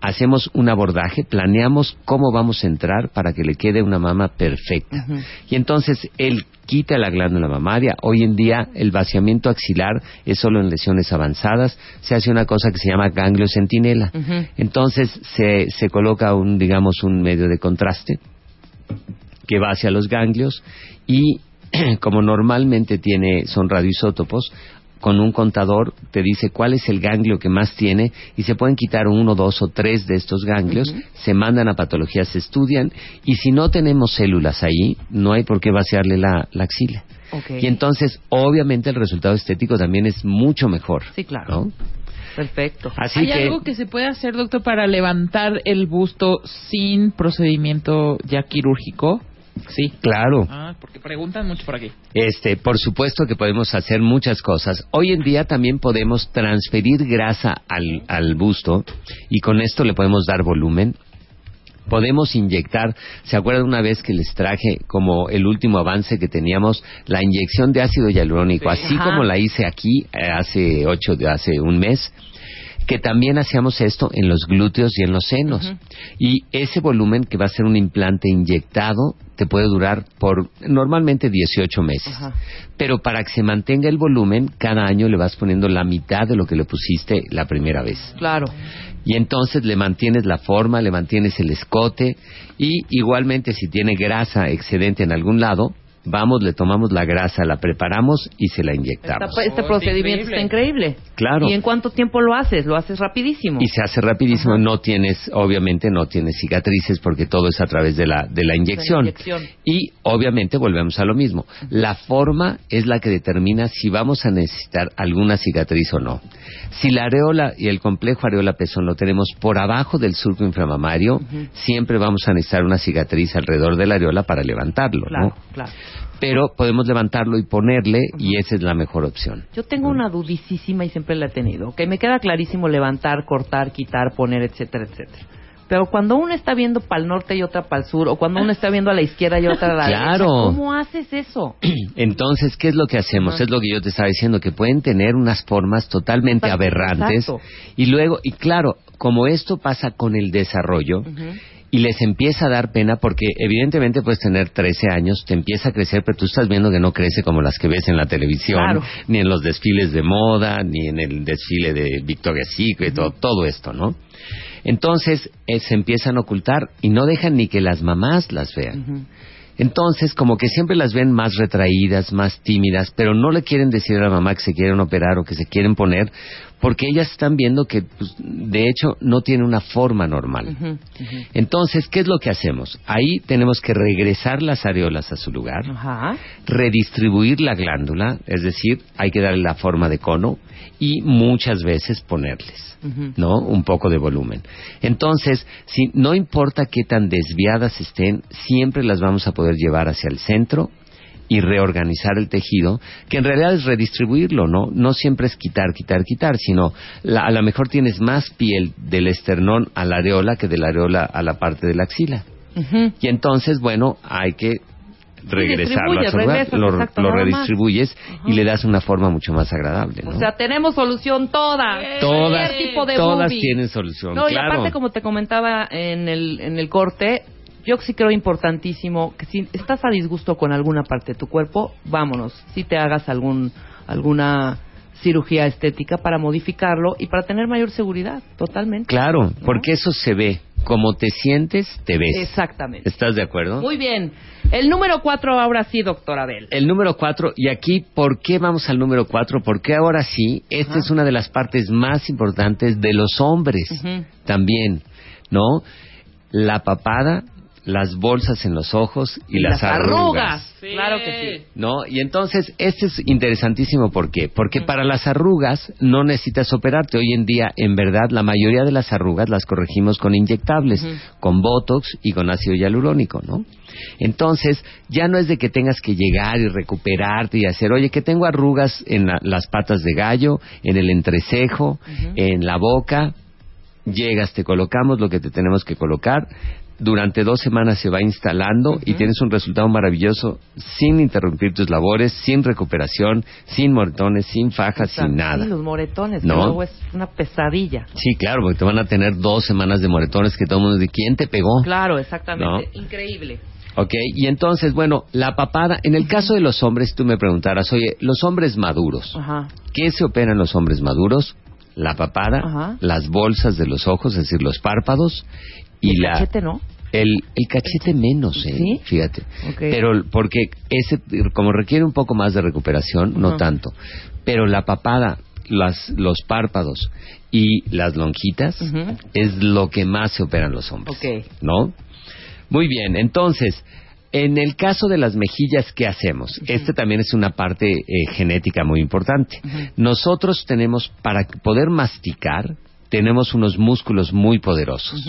hacemos un abordaje, planeamos cómo vamos a entrar para que le quede una mama perfecta. Y entonces él quita la glándula mamaria. Hoy en día el vaciamiento axilar es solo en lesiones avanzadas. Se hace una cosa que se llama ganglio centinela. Entonces se, se coloca un, digamos, un medio de contraste que va hacia los ganglios y como normalmente tiene, son radioisótopos, con un contador te dice cuál es el ganglio que más tiene y se pueden quitar uno, dos o tres de estos ganglios, se mandan a patologías, se estudian y si no tenemos células ahí, no hay por qué vaciarle la, la axila. Y entonces, obviamente, el resultado estético también es mucho mejor. Sí, claro. ¿no? Perfecto. Así ¿Hay que, algo que se puede hacer, doctor, para levantar el busto sin procedimiento ya quirúrgico? Sí. claro. Ah, porque preguntan mucho por aquí. Este, por supuesto que podemos hacer muchas cosas. Hoy en día también podemos transferir grasa al, al busto y con esto le podemos dar volumen. Podemos inyectar, ¿se acuerdan una vez que les traje como el último avance que teníamos, la inyección de ácido hialurónico, Sí. así Ajá. como la hice aquí eh, hace ocho, hace un mes? Que también hacíamos esto en los glúteos y en los senos. Y ese volumen que va a ser un implante inyectado te puede durar por normalmente 18 meses. Pero para que se mantenga el volumen, cada año le vas poniendo la mitad de lo que le pusiste la primera vez. Claro. Y entonces le mantienes la forma, le mantienes el escote y igualmente si tiene grasa excedente en algún lado, vamos, le tomamos la grasa, la preparamos y se la inyectamos. Esta- este Oh, procedimiento increíble. está increíble. Claro. ¿Y en cuánto tiempo lo haces? Lo haces rapidísimo. Y se hace rapidísimo, no tienes, obviamente no tienes cicatrices porque todo es a través de la, de la inyección. inyección. Y obviamente volvemos a lo mismo. La forma es la que determina si vamos a necesitar alguna cicatriz o no. Si la areola y el complejo areola-pezón lo tenemos por abajo del surco inflamamario, siempre vamos a necesitar una cicatriz alrededor de la areola para levantarlo, Claro, ¿no? claro. Pero podemos levantarlo y ponerle y esa es la mejor opción. Yo tengo una dudicísima y siempre la he tenido. Que me queda clarísimo levantar, cortar, quitar, poner, etcétera, etcétera. Pero cuando uno está viendo para el norte y otra para el sur, o cuando uno está viendo a la izquierda y otra a la Claro. derecha, ¿cómo haces eso? Entonces, ¿qué es lo que hacemos? Es lo que yo te estaba diciendo, que pueden tener unas formas totalmente Exacto, aberrantes. exacto. Y luego, y claro, como esto pasa con el desarrollo, y les empieza a dar pena porque evidentemente puedes tener 13 años, te empieza a crecer, pero tú estás viendo que no crece como las que ves en la televisión, Claro. ni en los desfiles de moda, ni en el desfile de Victoria's Secret, todo, todo esto, ¿no? Entonces eh, se empiezan a ocultar y no dejan ni que las mamás las vean. Entonces, como que siempre las ven más retraídas, más tímidas, pero no le quieren decir a la mamá que se quieren operar o que se quieren poner, porque ellas están viendo que, pues, de hecho, no tiene una forma normal. Entonces, ¿qué es lo que hacemos? Ahí tenemos que regresar las areolas a su lugar, Ajá. redistribuir la glándula, es decir, hay que darle la forma de cono y muchas veces ponerles. ¿no? Un poco de volumen. Entonces, si no importa qué tan desviadas estén, siempre las vamos a poder llevar hacia el centro y reorganizar el tejido, que en realidad es redistribuirlo, ¿no? No siempre es quitar, quitar, quitar, sino la- a lo mejor tienes más piel del esternón a la areola que de la areola a la parte de la axila. Y entonces, bueno, hay que regresarlo a su lugar, regresas, lo, exacto, redistribuyes y le das una forma mucho más agradable, ¿no? O sea, tenemos solución todas. todas Cualquier tipo de todas tienen solución, No, y claro. aparte, como te comentaba en el, en el corte, yo sí creo importantísimo que si estás a disgusto con alguna parte de tu cuerpo, vámonos, si te hagas algún alguna cirugía estética para modificarlo y para tener mayor seguridad, totalmente. Claro, porque eso se ve. Como te sientes, te ves. Exactamente. ¿Estás de acuerdo? Muy bien. El número cuatro ahora sí, doctor Abel. El número cuatro, y aquí, ¿por qué vamos al número cuatro? Porque ahora sí, esta Ajá. es una de las partes más importantes de los hombres también, ¿no? La papada, las bolsas en los ojos y, las, arrugas. Claro que sí. ¿No? Y entonces, este es interesantísimo, ¿por qué? Porque para las arrugas no necesitas operarte. Hoy en día, en verdad, la mayoría de las arrugas las corregimos con inyectables, con Botox y con ácido hialurónico, ¿no? Entonces, ya no es de que tengas que llegar y recuperarte y hacer, oye, que tengo arrugas en la- las patas de gallo, en el entrecejo, en la boca, llegas, te colocamos lo que te tenemos que colocar. Durante dos semanas se va instalando y tienes un resultado maravilloso sin interrumpir tus labores, sin recuperación, sin moretones, sin fajas, sin nada. Sí, los moretones, ¿No? que luego es una pesadilla. Sí, claro, porque te van a tener dos semanas de moretones que todo el mundo dice, ¿quién te pegó? Claro, exactamente. ¿No? Increíble. Ok, y entonces, bueno, la papada, en el caso de los hombres, tú me preguntarás, oye, los hombres maduros, Ajá. ¿qué se operan los hombres maduros? La papada, Ajá. las bolsas de los ojos, es decir, los párpados y el la cachete, ¿no? el, el cachete menos, eh, ¿Sí? fíjate. Ok. Pero porque ese como requiere un poco más de recuperación, no tanto. Pero la papada, las, los párpados y las lonjitas es lo que más se operan los hombres. ¿No? Muy bien, entonces, en el caso de las mejillas, ¿qué hacemos? Este también es una parte eh, genética muy importante. Nosotros tenemos, para poder masticar, tenemos unos músculos muy poderosos.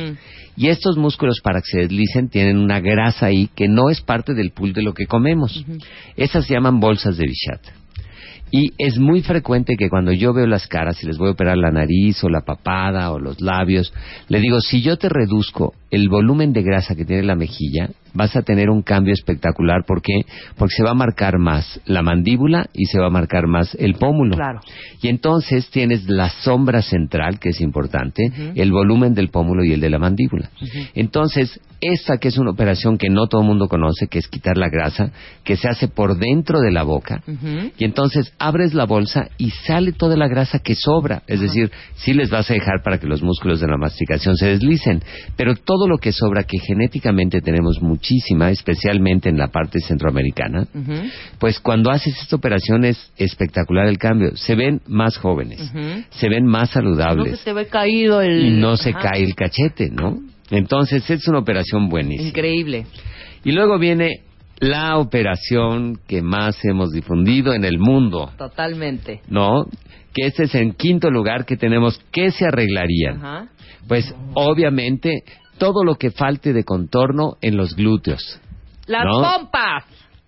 Y estos músculos, para que se deslicen, tienen una grasa ahí que no es parte del pool de lo que comemos. Esas se llaman bolsas de Bichat. Y es muy frecuente que cuando yo veo las caras y les voy a operar la nariz o la papada o los labios, le digo, si yo te reduzco el volumen de grasa que tiene la mejilla, vas a tener un cambio espectacular. ¿Por qué? Porque se va a marcar más la mandíbula y se va a marcar más el pómulo. Claro. Y entonces tienes la sombra central, que es importante, el volumen del pómulo y el de la mandíbula. Entonces, esta que es una operación que no todo el mundo conoce, que es quitar la grasa, que se hace por dentro de la boca, y entonces abres la bolsa y sale toda la grasa que sobra. Es decir, sí les vas a dejar para que los músculos de la masticación se deslicen, pero todo lo que sobra, que genéticamente tenemos muchísima, especialmente en la parte centroamericana, pues cuando haces esta operación es espectacular el cambio. Se ven más jóvenes, se ven más No saludables se te ve caído el... y no se cae el cachete, ¿no? Entonces es una operación buenísima. Increíble. Y luego viene la operación que más hemos difundido en el mundo, Totalmente. ¿no? Que este es en quinto lugar que tenemos ¿qué se arreglarían? Ajá. Pues obviamente todo lo que falte de contorno en los glúteos. Las ¿No? pompas.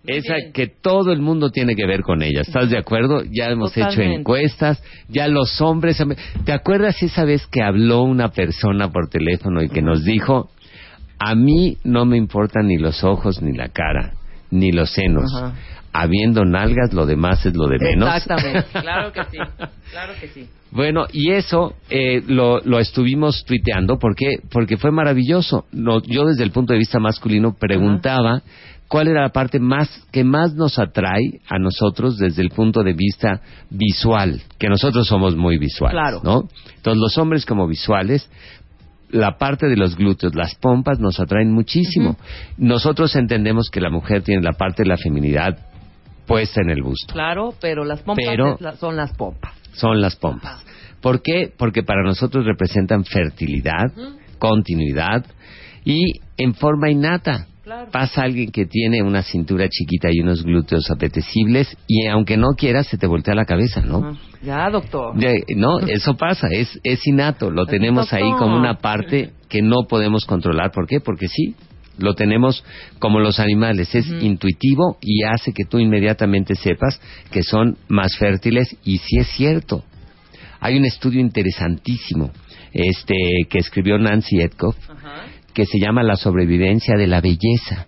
Esa bien. que todo el mundo tiene que ver con ella. ¿Estás de acuerdo? Ya hemos hecho encuestas, ya los hombres... ¿Te acuerdas esa vez que habló una persona por teléfono y que nos dijo, a mí no me importan ni los ojos ni la cara, ni los senos. Ajá. Habiendo nalgas, lo demás es lo de menos. Exactamente. Claro que sí. Claro que sí. Bueno, y eso eh, lo, lo estuvimos tuiteando porque porque fue maravilloso. No, yo desde el punto de vista masculino preguntaba cuál era la parte más que más nos atrae a nosotros desde el punto de vista visual, que nosotros somos muy visuales, Claro. ¿no? Entonces los hombres como visuales la parte de los glúteos, las pompas nos atraen muchísimo. Nosotros entendemos que la mujer tiene la parte de la feminidad puesta en el busto. Claro, pero las pompas Pero- es la- son las pompas. son las pompas. ¿Por qué? Porque para nosotros representan fertilidad, continuidad y en forma innata. Claro. Pasa alguien que tiene una cintura chiquita y unos glúteos apetecibles y aunque no quieras se te voltea la cabeza, ¿no? Ajá. Ya, doctor. Ya, no, eso pasa, es, es innato, lo tenemos ahí como una parte que no podemos controlar. ¿Por qué? Porque sí, Lo tenemos como los animales, es intuitivo y hace que tú inmediatamente sepas que son más fértiles y sí es cierto. Hay un estudio interesantísimo este que escribió Nancy Etkoff que se llama La sobrevivencia de la belleza.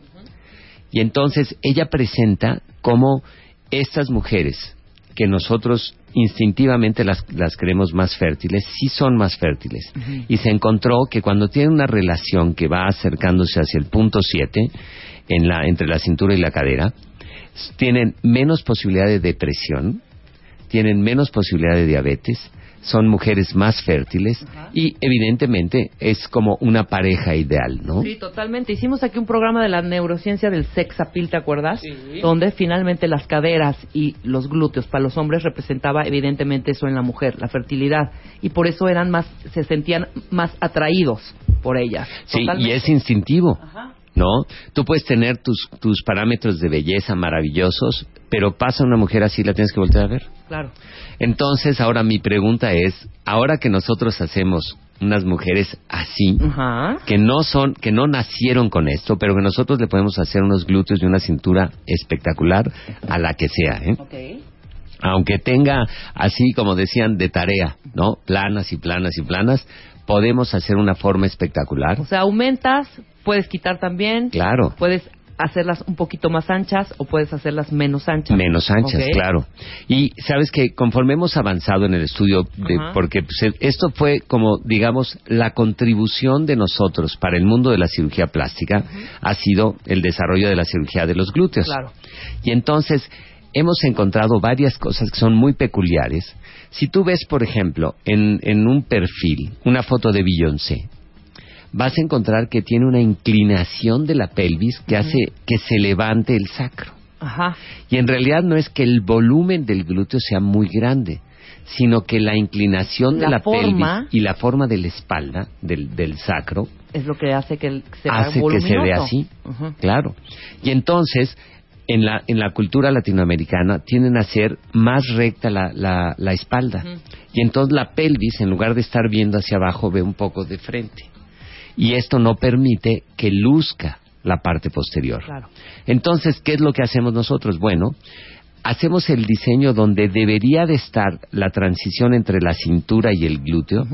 Y entonces ella presenta cómo estas mujeres que nosotros instintivamente las, las creemos más fértiles, sí son más fértiles. Y se encontró que cuando tienen una relación que va acercándose hacia el punto 7, en la, entre la cintura y la cadera, tienen menos posibilidad de depresión, tienen menos posibilidad de diabetes, son mujeres más fértiles y evidentemente es como una pareja ideal, ¿no? Sí, totalmente. Hicimos aquí un programa de la neurociencia del sex appeal, ¿te acuerdas? Donde finalmente las caderas y los glúteos para los hombres representaba evidentemente eso en la mujer, la fertilidad. Y por eso eran más, se sentían más atraídos por ellas. Sí, y es instintivo. Ajá. ¿No? Tú puedes tener tus, tus parámetros de belleza maravillosos, pero pasa una mujer así, la tienes que voltear a ver. Claro. Entonces, ahora mi pregunta es, ahora que nosotros hacemos unas mujeres así, que no son, que no nacieron con esto, pero que nosotros le podemos hacer unos glúteos y una cintura espectacular a la que sea, ¿eh? Ok. aunque tenga así como decían de tarea, ¿no? Planas y planas y planas, podemos hacer una forma espectacular. O sea, aumentas, puedes quitar también. Claro. Puedes hacerlas un poquito más anchas o puedes hacerlas menos anchas. Menos anchas, claro. Y sabes que conforme hemos avanzado en el estudio, de- porque pues, esto fue como, digamos, la contribución de nosotros para el mundo de la cirugía plástica ha sido el desarrollo de la cirugía de los glúteos. Claro. Y entonces hemos encontrado varias cosas que son muy peculiares. Si tú ves, por ejemplo, en, en un perfil, una foto de Beyoncé, vas a encontrar que tiene una inclinación de la pelvis que hace que se levante el sacro. Ajá. Y en realidad no es que el volumen del glúteo sea muy grande, sino que la inclinación de La forma- pelvis y la forma de la espalda, del, del sacro, Es lo que hace que el- se hace que se vea así. Claro. Y entonces, en la, en la cultura latinoamericana, tienden a ser más recta la, la, la espalda. Y entonces la pelvis, en lugar de estar viendo hacia abajo, ve un poco de frente. Y esto no permite que luzca la parte posterior. Claro. Entonces, ¿qué es lo que hacemos nosotros? Bueno, hacemos el diseño donde debería de estar la transición entre la cintura y el glúteo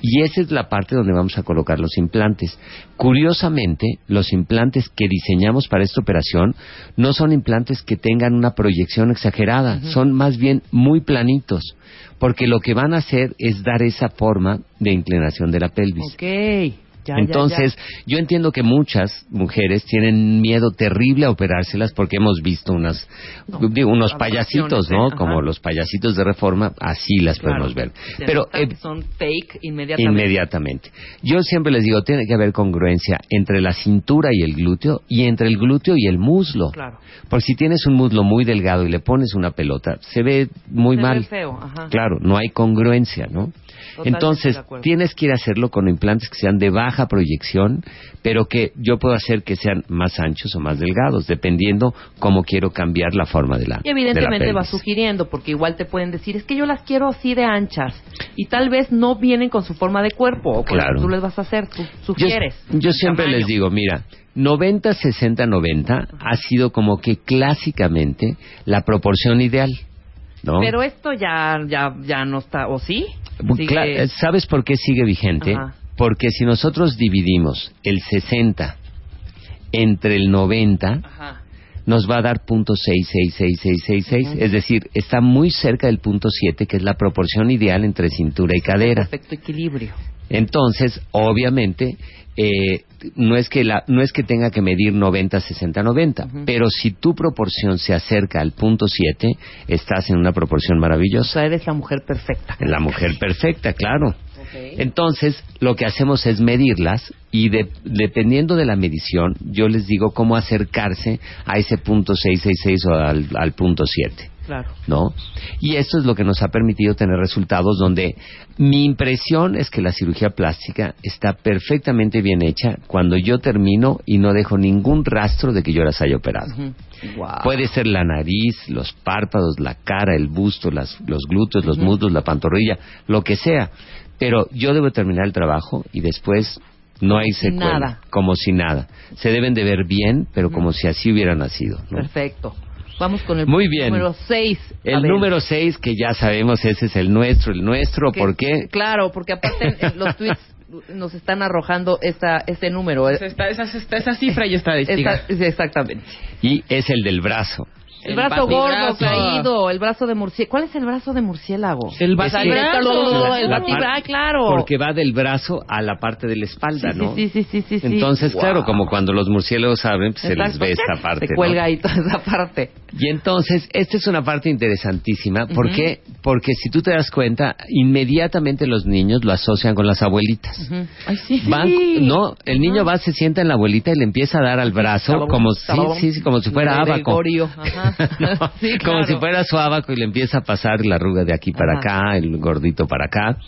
y esa es la parte donde vamos a colocar los implantes. Curiosamente, los implantes que diseñamos para esta operación no son implantes que tengan una proyección exagerada, son más bien muy planitos, porque lo que van a hacer es dar esa forma de inclinación de la pelvis. Ya, Entonces, ya. yo entiendo que muchas mujeres tienen miedo terrible a operárselas porque hemos visto unas, digo, unos payasitos, ¿no? Ajá. Como los payasitos de reforma, así las Claro. podemos ver. Pero eh, son fake inmediatamente. inmediatamente. Yo siempre les digo, tiene que haber congruencia entre la cintura y el glúteo y entre el glúteo y el muslo. Claro. Porque si tienes un muslo muy delgado y le pones una pelota, se ve muy Se ve mal. feo, ajá. Claro, no hay congruencia, ¿no? Totalmente Entonces, tienes que ir a hacerlo con implantes que sean de baja proyección, pero que yo puedo hacer que sean más anchos o más delgados, dependiendo cómo quiero cambiar la forma de la Y evidentemente de la va pelvis. sugiriendo, porque igual te pueden decir, es que yo las quiero así de anchas. Y tal vez no vienen con su forma de cuerpo, o con lo Claro. que tú les vas a hacer, tú sugieres. yo siempre tamaño. les digo, mira, 90, 60, 90 ha sido como que clásicamente la proporción ideal, ¿no? Pero esto ya, ya, ya no está, ¿o sí? Sigue- eh, ¿Sabes por qué sigue vigente? Ajá. Porque si nosotros dividimos el 60 entre el 90, Ajá. nos va a dar punto seis, seis, seis, seis, seis, seis. Es decir, está muy cerca del punto 7, que es la proporción ideal entre cintura y cadera. Perfecto equilibrio. Entonces, obviamente, eh, no es que la, no es que tenga que medir 90, 60, 90, Ujú. pero si tu proporción se acerca al punto 7, estás en una proporción O maravillosa. sea, eres la mujer perfecta. La mujer perfecta, claro. Entonces, lo que hacemos es medirlas y de- dependiendo de la medición, yo les digo cómo acercarse a ese punto 666 o al, al punto 7. Claro. ¿no? Y esto es lo que nos ha permitido tener resultados donde mi impresión es que la cirugía plástica está perfectamente bien hecha cuando yo termino y no dejo ningún rastro de que yo las haya operado. Puede ser la nariz, los párpados, la cara, el busto, las- los glúteos, los muslos, la pantorrilla, lo que sea. Pero yo debo terminar el trabajo y después No hay secuela. Nada. Como si nada. Se deben de ver bien, pero como si así hubiera nacido. ¿no? Perfecto. Vamos con el Muy bien. número 6. El número 6, que ya sabemos, ese es el nuestro, el nuestro, ¿por qué? Claro, porque aparte eh, los tweets nos están arrojando esta, este número. Esa, esta- esa, esta- esa cifra y estadística. Esta- sí, exactamente. Y es el del brazo. El, brazo gordo batibrazo. caído, el brazo de murciélago. ¿Cuál es el brazo de murciélago? El batibrazo. el La batibra- par- ah, claro. Porque va del brazo a la parte de la espalda, sí, ¿no? sí, sí, sí, sí, sí. Entonces, Wow. claro, como cuando los murciélagos abren, pues se les ve esta parte. Se ¿no? cuelga ahí toda esa parte. Y entonces, esta es una parte interesantísima. ¿Por qué? Porque si tú te das cuenta, inmediatamente los niños lo asocian con las abuelitas. Ay, sí. Van- no, el niño va, se sienta en la abuelita y le empieza a dar al brazo como sí, sí, como si fuera abaco. Gregorio, ajá. No, Sí, Como si fuera su abaco y le empieza a pasar la arruga de aquí para Ajá. acá, el gordito para acá.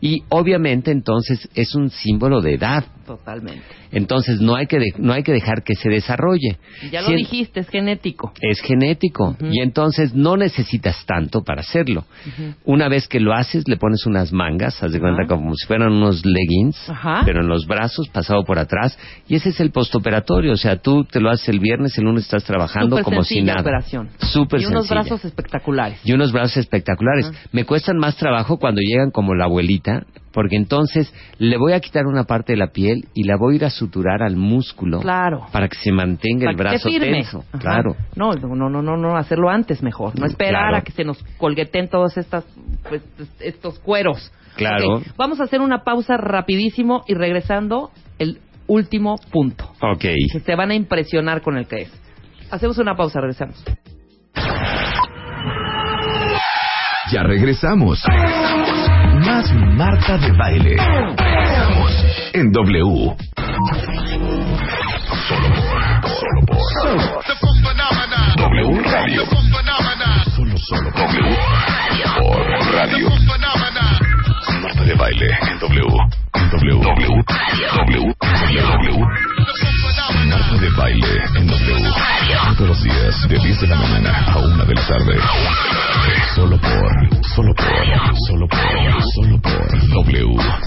Y obviamente entonces es un símbolo de edad. Totalmente. Entonces no hay que de- no hay que dejar que se desarrolle. Ya lo Si- dijiste, es genético. es genético y entonces no necesitas tanto para hacerlo. Una vez que lo haces, le pones unas mangas, haz de cuenta como si fueran unos leggings, pero en los brazos, pasado por atrás, y ese es el postoperatorio. O sea, tú te lo haces el viernes, el lunes estás trabajando Súper como si nada. Súper Y unos sencilla. brazos espectaculares. Y unos brazos espectaculares. Me cuestan más trabajo cuando llegan como la abuelita, porque entonces le voy a quitar una parte de la piel y la voy a ir a suturar al músculo Claro. para que se mantenga Para el brazo firme. tenso. Ajá. Claro. No, no, no, no, no, hacerlo antes mejor. No esperar Claro. a que se nos colgueten todos estas, pues, estos cueros. Claro. Vamos a hacer una pausa rapidísimo y regresando el último punto. Ok. Se van a impresionar con el que es. Hacemos una pausa, regresamos. Ya regresamos. Más Marta de Baile. En W. Solo por, solo por W Radio. Solo, solo W Radio. De Baile en W. W. W. W. W. Marta de Baile en W. Todos los días de 10 de la mañana a 1 de la tarde. Solo por, solo por, solo por, solo por W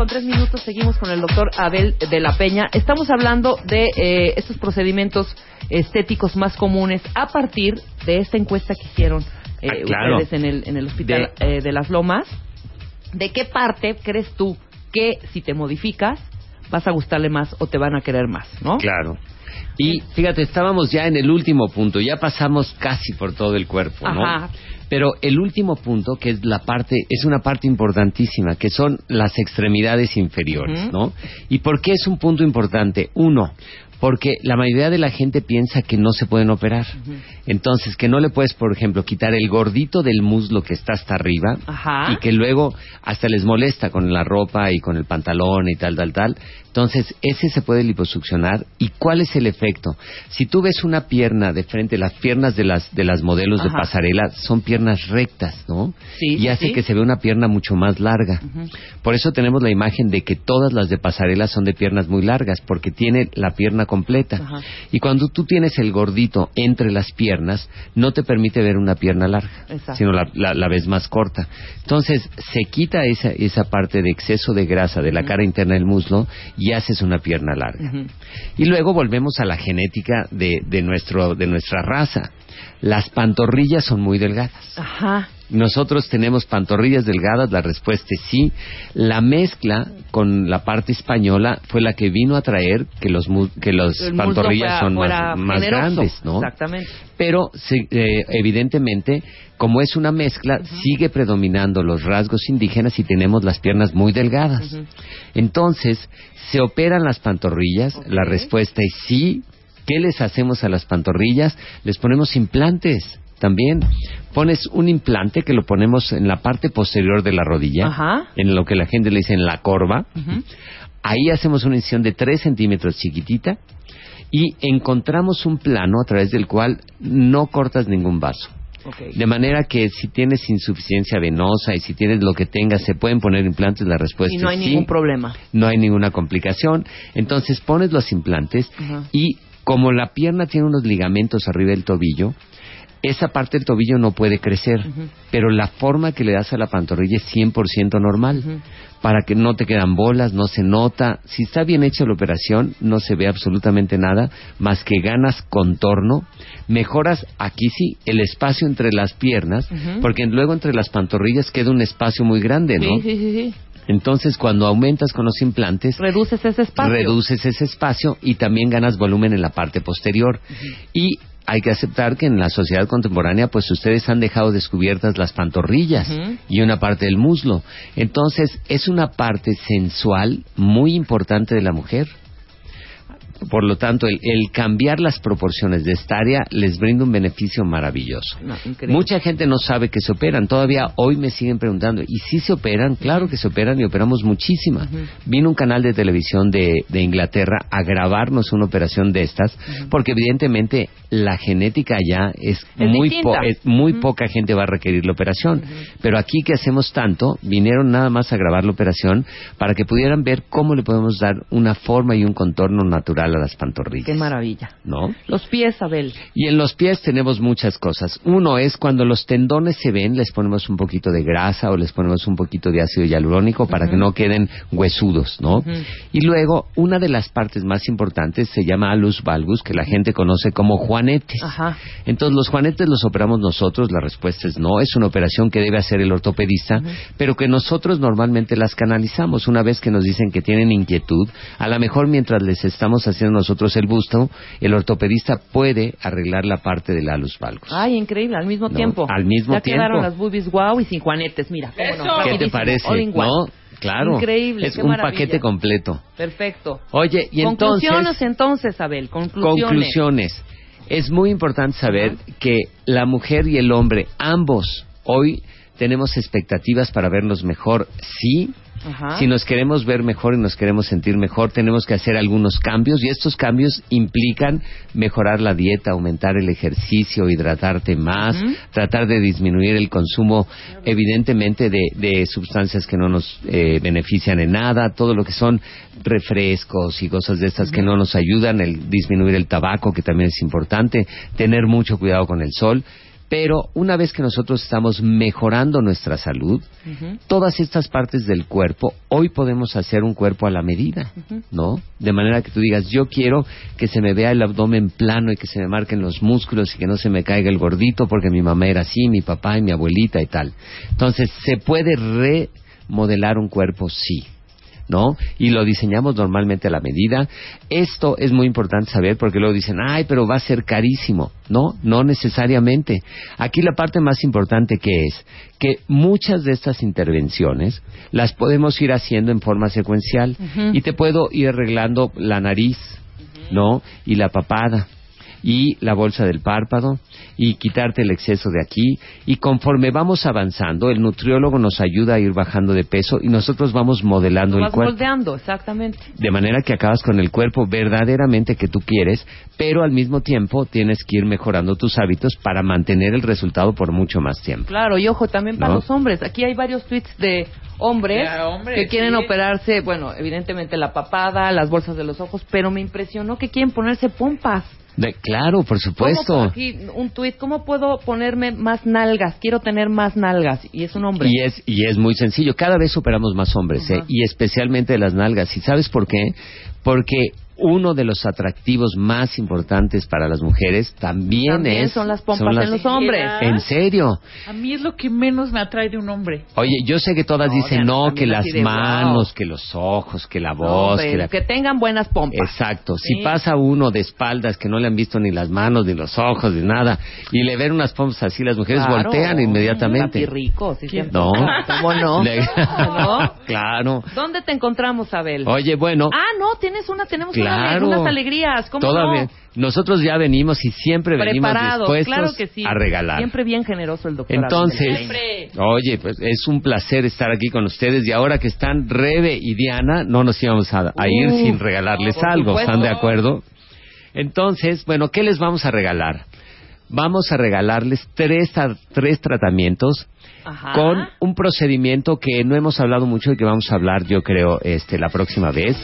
con 3 minutos seguimos con el doctor Abel de la Peña. Estamos hablando de eh, estos procedimientos estéticos más comunes a partir de esta encuesta que hicieron eh, Ah, claro. ustedes en el, en el hospital eh, de las Lomas. ¿De qué parte crees tú que si te modificas vas a gustarle más o te van a querer más, no? Claro. Y fíjate, estábamos ya en el último punto, ya pasamos casi por todo el cuerpo, ¿no? Ajá. Pero el último punto, que es la parte, es una parte importantísima, que son las extremidades inferiores. ¿no? ¿Y por qué es un punto importante? Uno, porque la mayoría de la gente piensa que no se pueden operar. Entonces, que no le puedes, por ejemplo, quitar el gordito del muslo que está hasta arriba Ajá. y que luego hasta les molesta con la ropa y con el pantalón y tal, tal, tal. Entonces, ese se puede liposuccionar. ¿Y cuál es el efecto? Si tú ves una pierna de frente, las piernas de las, de las modelos de pasarela son piernas rectas, ¿no? Sí, y hace sí. que se vea una pierna mucho más larga. Por eso tenemos la imagen de que todas las de pasarela son de piernas muy largas, porque tiene la pierna completa. Y cuando tú tienes el gordito entre las piernas, no te permite ver una pierna larga, Exacto. sino la, la- la ves más corta. Entonces, se quita esa, esa parte de exceso de grasa de la cara interna del muslo y haces una pierna larga. Y luego volvemos a la genética de, de, nuestro, de nuestra raza. Las pantorrillas son muy delgadas. Ajá. Nosotros tenemos pantorrillas delgadas, la respuesta es sí. La mezcla con la parte española fue la que vino a traer que los que muslo pantorrillas fuera- son fuera más, grandes, ¿no? Exactamente. Pero eh, evidentemente, como es una mezcla, sigue predominando los rasgos indígenas y tenemos las piernas muy delgadas. Entonces, ¿se operan las pantorrillas? La respuesta es sí. ¿Qué les hacemos a las pantorrillas? Les ponemos implantes también. Pones un implante que lo ponemos en la parte posterior de la rodilla, Ajá. en lo que la gente le dice en la corva. Ahí hacemos una incisión de 3 centímetros chiquitita y encontramos un plano a través del cual no cortas ningún vaso. De manera que si tienes insuficiencia venosa y si tienes lo que tengas, se pueden poner implantes, la respuesta Y no hay es sí. ningún problema. No hay ninguna complicación. Entonces pones los implantes y como la pierna tiene unos ligamentos arriba del tobillo, esa parte del tobillo no puede crecer, pero la forma que le das a la pantorrilla es 100% normal, para que no te quedan bolas, no se nota. Si está bien hecha la operación, no se ve absolutamente nada, más que ganas contorno, mejoras aquí sí el espacio entre las piernas, porque luego entre las pantorrillas queda un espacio muy grande, ¿no? Sí, sí, sí, sí. Entonces, cuando aumentas con los implantes, Reduces ese espacio. reduces ese espacio y también ganas volumen en la parte posterior. Y hay que aceptar que en la sociedad contemporánea, pues ustedes han dejado descubiertas las pantorrillas y una parte del muslo. Entonces, es una parte sensual muy importante de la mujer. Por lo tanto, el, el cambiar las proporciones de esta área les brinda un beneficio maravilloso. No. Mucha gente no sabe que se operan. Todavía hoy me siguen preguntando, ¿y si se operan? Claro que se operan y operamos muchísima. Vino un canal de televisión de, de Inglaterra a grabarnos una operación de estas, porque evidentemente la genética allá es, Es muy, es muy poca gente va a requerir la operación. Pero aquí que hacemos tanto, vinieron nada más a grabar la operación para que pudieran ver cómo le podemos dar una forma y un contorno natural a las pantorrillas. Qué maravilla. ¿No? Los pies, Abel. Y en los pies tenemos muchas cosas. Uno es cuando los tendones se ven, les ponemos un poquito de grasa o les ponemos un poquito de ácido hialurónico para que no queden huesudos, ¿no? Y luego, una de las partes más importantes se llama alus valgus, que la gente conoce como juanetes. Ajá. Entonces, los juanetes los operamos nosotros, la respuesta es no, es una operación que debe hacer el ortopedista, pero que nosotros normalmente las canalizamos una vez que nos dicen que tienen inquietud. A lo mejor mientras les estamos haciendo nosotros el busto, el ortopedista puede arreglar la parte del alus valgus. Ay, increíble, al mismo No, tiempo. al mismo ya quedaron tiempo. las boobies wow y sin juanetes, mira. cómo no, Eso. ¿Qué te parece? all in one. ¿No? Claro. Increíble, Es qué un maravilla. paquete completo. Perfecto. Oye, y Conclusiones entonces... entonces, Abel, conclusiones. Conclusiones. Es muy importante saber que la mujer y el hombre, ambos, hoy tenemos expectativas para vernos mejor, sí. Ajá. Si nos queremos ver mejor y nos queremos sentir mejor, tenemos que hacer algunos cambios y estos cambios implican mejorar la dieta, aumentar el ejercicio, hidratarte más, tratar de disminuir el consumo, evidentemente, de, de sustancias que no nos eh, benefician en nada, todo lo que son refrescos y cosas de estas que no nos ayudan, el disminuir el tabaco, que también es importante, tener mucho cuidado con el sol. Pero una vez que nosotros estamos mejorando nuestra salud, todas estas partes del cuerpo, hoy podemos hacer un cuerpo a la medida, ¿no? De manera que tú digas, yo quiero que se me vea el abdomen plano y que se me marquen los músculos y que no se me caiga el gordito porque mi mamá era así, mi papá y mi abuelita y tal. Entonces, ¿se puede remodelar un cuerpo? Sí. ¿No? Y lo diseñamos normalmente a la medida. Esto es muy importante saber porque luego dicen, ay, pero va a ser carísimo. No, no necesariamente. Aquí la parte más importante que es que muchas de estas intervenciones las podemos ir haciendo en forma secuencial y te puedo ir arreglando la nariz, ¿no? Y la papada y la bolsa del párpado y quitarte el exceso de aquí y conforme vamos avanzando el nutriólogo nos ayuda a ir bajando de peso y nosotros vamos modelando el cuerpo moldeando, exactamente. de manera que acabas con el cuerpo verdaderamente que tú quieres, pero al mismo tiempo tienes que ir mejorando tus hábitos para mantener el resultado por mucho más tiempo. Claro, y ojo, también para ¿No? los hombres. Aquí hay varios tweets de hombres, que quieren sí. operarse, bueno, evidentemente la papada, las bolsas de los ojos, pero me impresionó que quieren ponerse pompas. De- claro, por supuesto. ¿Cómo, aquí un tweet, ¿cómo puedo ponerme más nalgas? Quiero tener más nalgas. Y es un hombre. Y es, y es muy sencillo. Cada vez operamos más hombres, ¿eh? Ajá. y especialmente las nalgas. ¿Y sabes por qué? Porque uno de los atractivos más importantes para las mujeres también, También es son las pompas en los hombres. En serio. A mí es lo que menos me atrae de un hombre. Oye, yo sé que todas No, dicen no, que las manos, wow. que los ojos, que la voz, que la... que tengan buenas pompas. Exacto. Sí. Si pasa uno de espaldas que no le han visto ni las manos, ni los ojos, ni nada, y le ven unas pompas así, las mujeres Claro. voltean inmediatamente. rico, sí. No. ¿Cómo no? Le- ¿No? claro. ¿Dónde te encontramos, Abel? Oye, bueno, Ah, no, tienes una, tenemos una- Claro. unas alegrías. ¿Cómo todavía no? nosotros ya venimos y siempre venimos dispuestos claro que sí. a regalar. Siempre bien generoso el doctor. Entonces. Siempre. oye, pues es un placer estar aquí con ustedes y ahora que están Rebe y Diana, no nos íbamos a, a ir Uh, sin regalarles algo, ¿están de acuerdo? Entonces, bueno, ¿qué les vamos a regalar? Vamos a regalarles tres, tres tratamientos Ajá. con un procedimiento que no hemos hablado mucho y que vamos a hablar, yo creo, este, la próxima vez,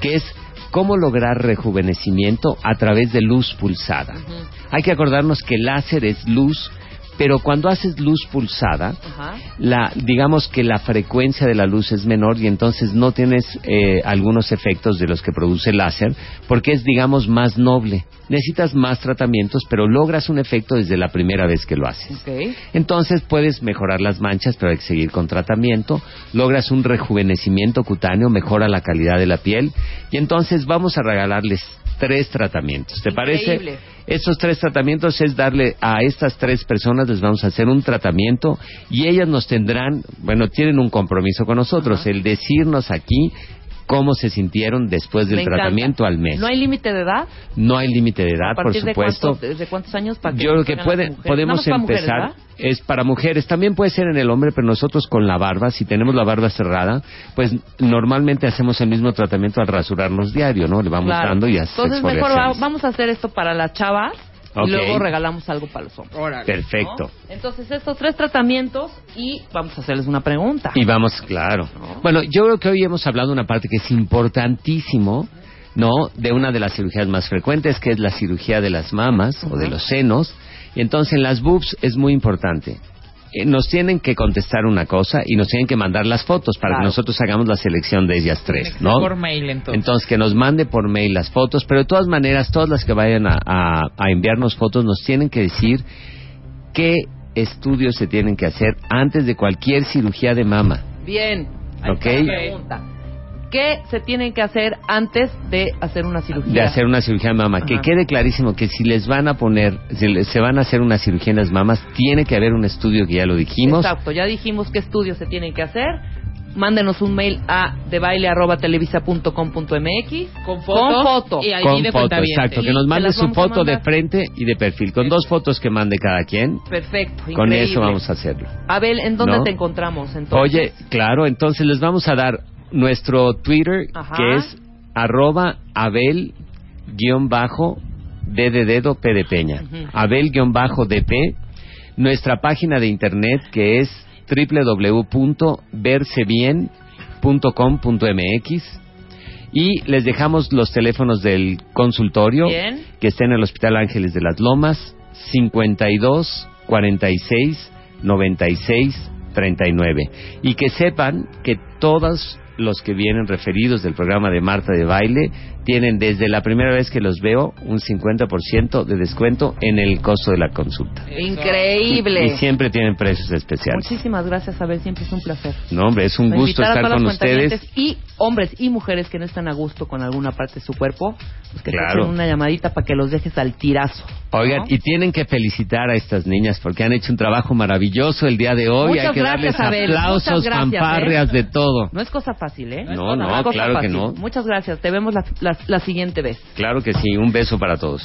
que es cómo lograr rejuvenecimiento a través de luz pulsada. Hay que acordarnos que el láser es luz pero cuando haces luz pulsada, Ajá. la, digamos que la frecuencia de la luz es menor y entonces no tienes eh, algunos efectos de los que produce el láser, porque es, digamos, más noble. Necesitas más tratamientos, pero logras un efecto desde la primera vez que lo haces. Entonces puedes mejorar las manchas, pero hay que seguir con tratamiento. Logras un rejuvenecimiento cutáneo, mejora la calidad de la piel. Y entonces vamos a regalarles tres tratamientos. ¿Te Increíble. parece? Estos tres tratamientos es darle a estas tres personas, les vamos a hacer un tratamiento y ellas nos tendrán, bueno, tienen un compromiso con nosotros, el decirnos aquí cómo se sintieron después del Me encanta. tratamiento al mes. ¿No hay límite de edad? No hay límite de edad, ¿A por de supuesto. cuánto- ¿Desde cuántos años? Para que Yo creo que puede, podemos empezar. mujeres, es para mujeres. También puede ser en el hombre, pero nosotros con la barba, si tenemos la barba cerrada, pues normalmente hacemos el mismo tratamiento al rasurarnos diario, ¿no? Le vamos Claro. dando y haces Entonces mejor vamos a hacer esto para las chavas Y luego regalamos algo para los hombres. Perfecto. ¿no? Entonces estos tres tratamientos y vamos a hacerles una pregunta. Y vamos, claro. Bueno, yo creo que hoy hemos hablado de una parte que es importantísimo, ¿no? De una de las cirugías más frecuentes, que es la cirugía de las mamas o de los senos. Y entonces en las boobs es muy importante. Eh, Nos tienen que contestar una cosa y nos tienen que mandar las fotos para Claro. que nosotros hagamos la selección de ellas tres, ¿no? Por mail, entonces. Entonces, que nos mande por mail las fotos, pero de todas maneras, todas las que vayan a, a- a enviarnos fotos nos tienen que decir qué estudios se tienen que hacer antes de cualquier cirugía de mama. Bien. Ahí Ok. está la pregunta. ¿Qué se tienen que hacer antes de hacer una cirugía? De hacer una cirugía de mama. Que Ajá. quede clarísimo que si les van a poner, si le- se van a hacer una cirugía en las mamas, tiene que haber un estudio que ya lo dijimos. Exacto, ya dijimos qué estudios se tienen que hacer. Mándenos un mail a debaile@televisa.com.mx Con foto. Con foto. Y Con de foto, exacto. Que Y nos mande su foto de frente y de perfil. Con dos fotos que mande cada quien. Perfecto, Con increíble. eso vamos a hacerlo. Abel, ¿en dónde ¿No? te encontramos entonces? Oye, claro, entonces les vamos a dar nuestro Twitter, Ajá. que es arroba abel guion bajo D de dedo P de peña. Abel guion bajo DP. Nuestra página de internet que es www.versebien.com.mx y les dejamos los teléfonos del consultorio Bien. que está en el Hospital Ángeles de las Lomas 52 46 96 39 y que sepan que todos los que vienen referidos del programa de Marta de Baile tienen desde la primera vez que los veo un 50% de descuento en el costo de la consulta. Increíble. Y siempre tienen precios especiales. Muchísimas gracias, Abel. Siempre es un placer. No, hombre, es un Para gusto estar con ustedes. Y hombres y mujeres que no están a gusto con alguna parte de su cuerpo, pues que te Claro. echen una llamadita para que los dejes al tirazo. Oigan, ¿no? y tienen que felicitar a estas niñas porque han hecho un trabajo maravilloso el día de hoy. Muchas Hay que gracias, darles Abel. aplausos, gracias, fanfarrias, ¿eh? de todo. No es cosa fácil, ¿eh? No, es no, cosa claro que fácil. no. Muchas gracias. Te vemos la, la- la siguiente vez. Claro que sí, un beso para todos.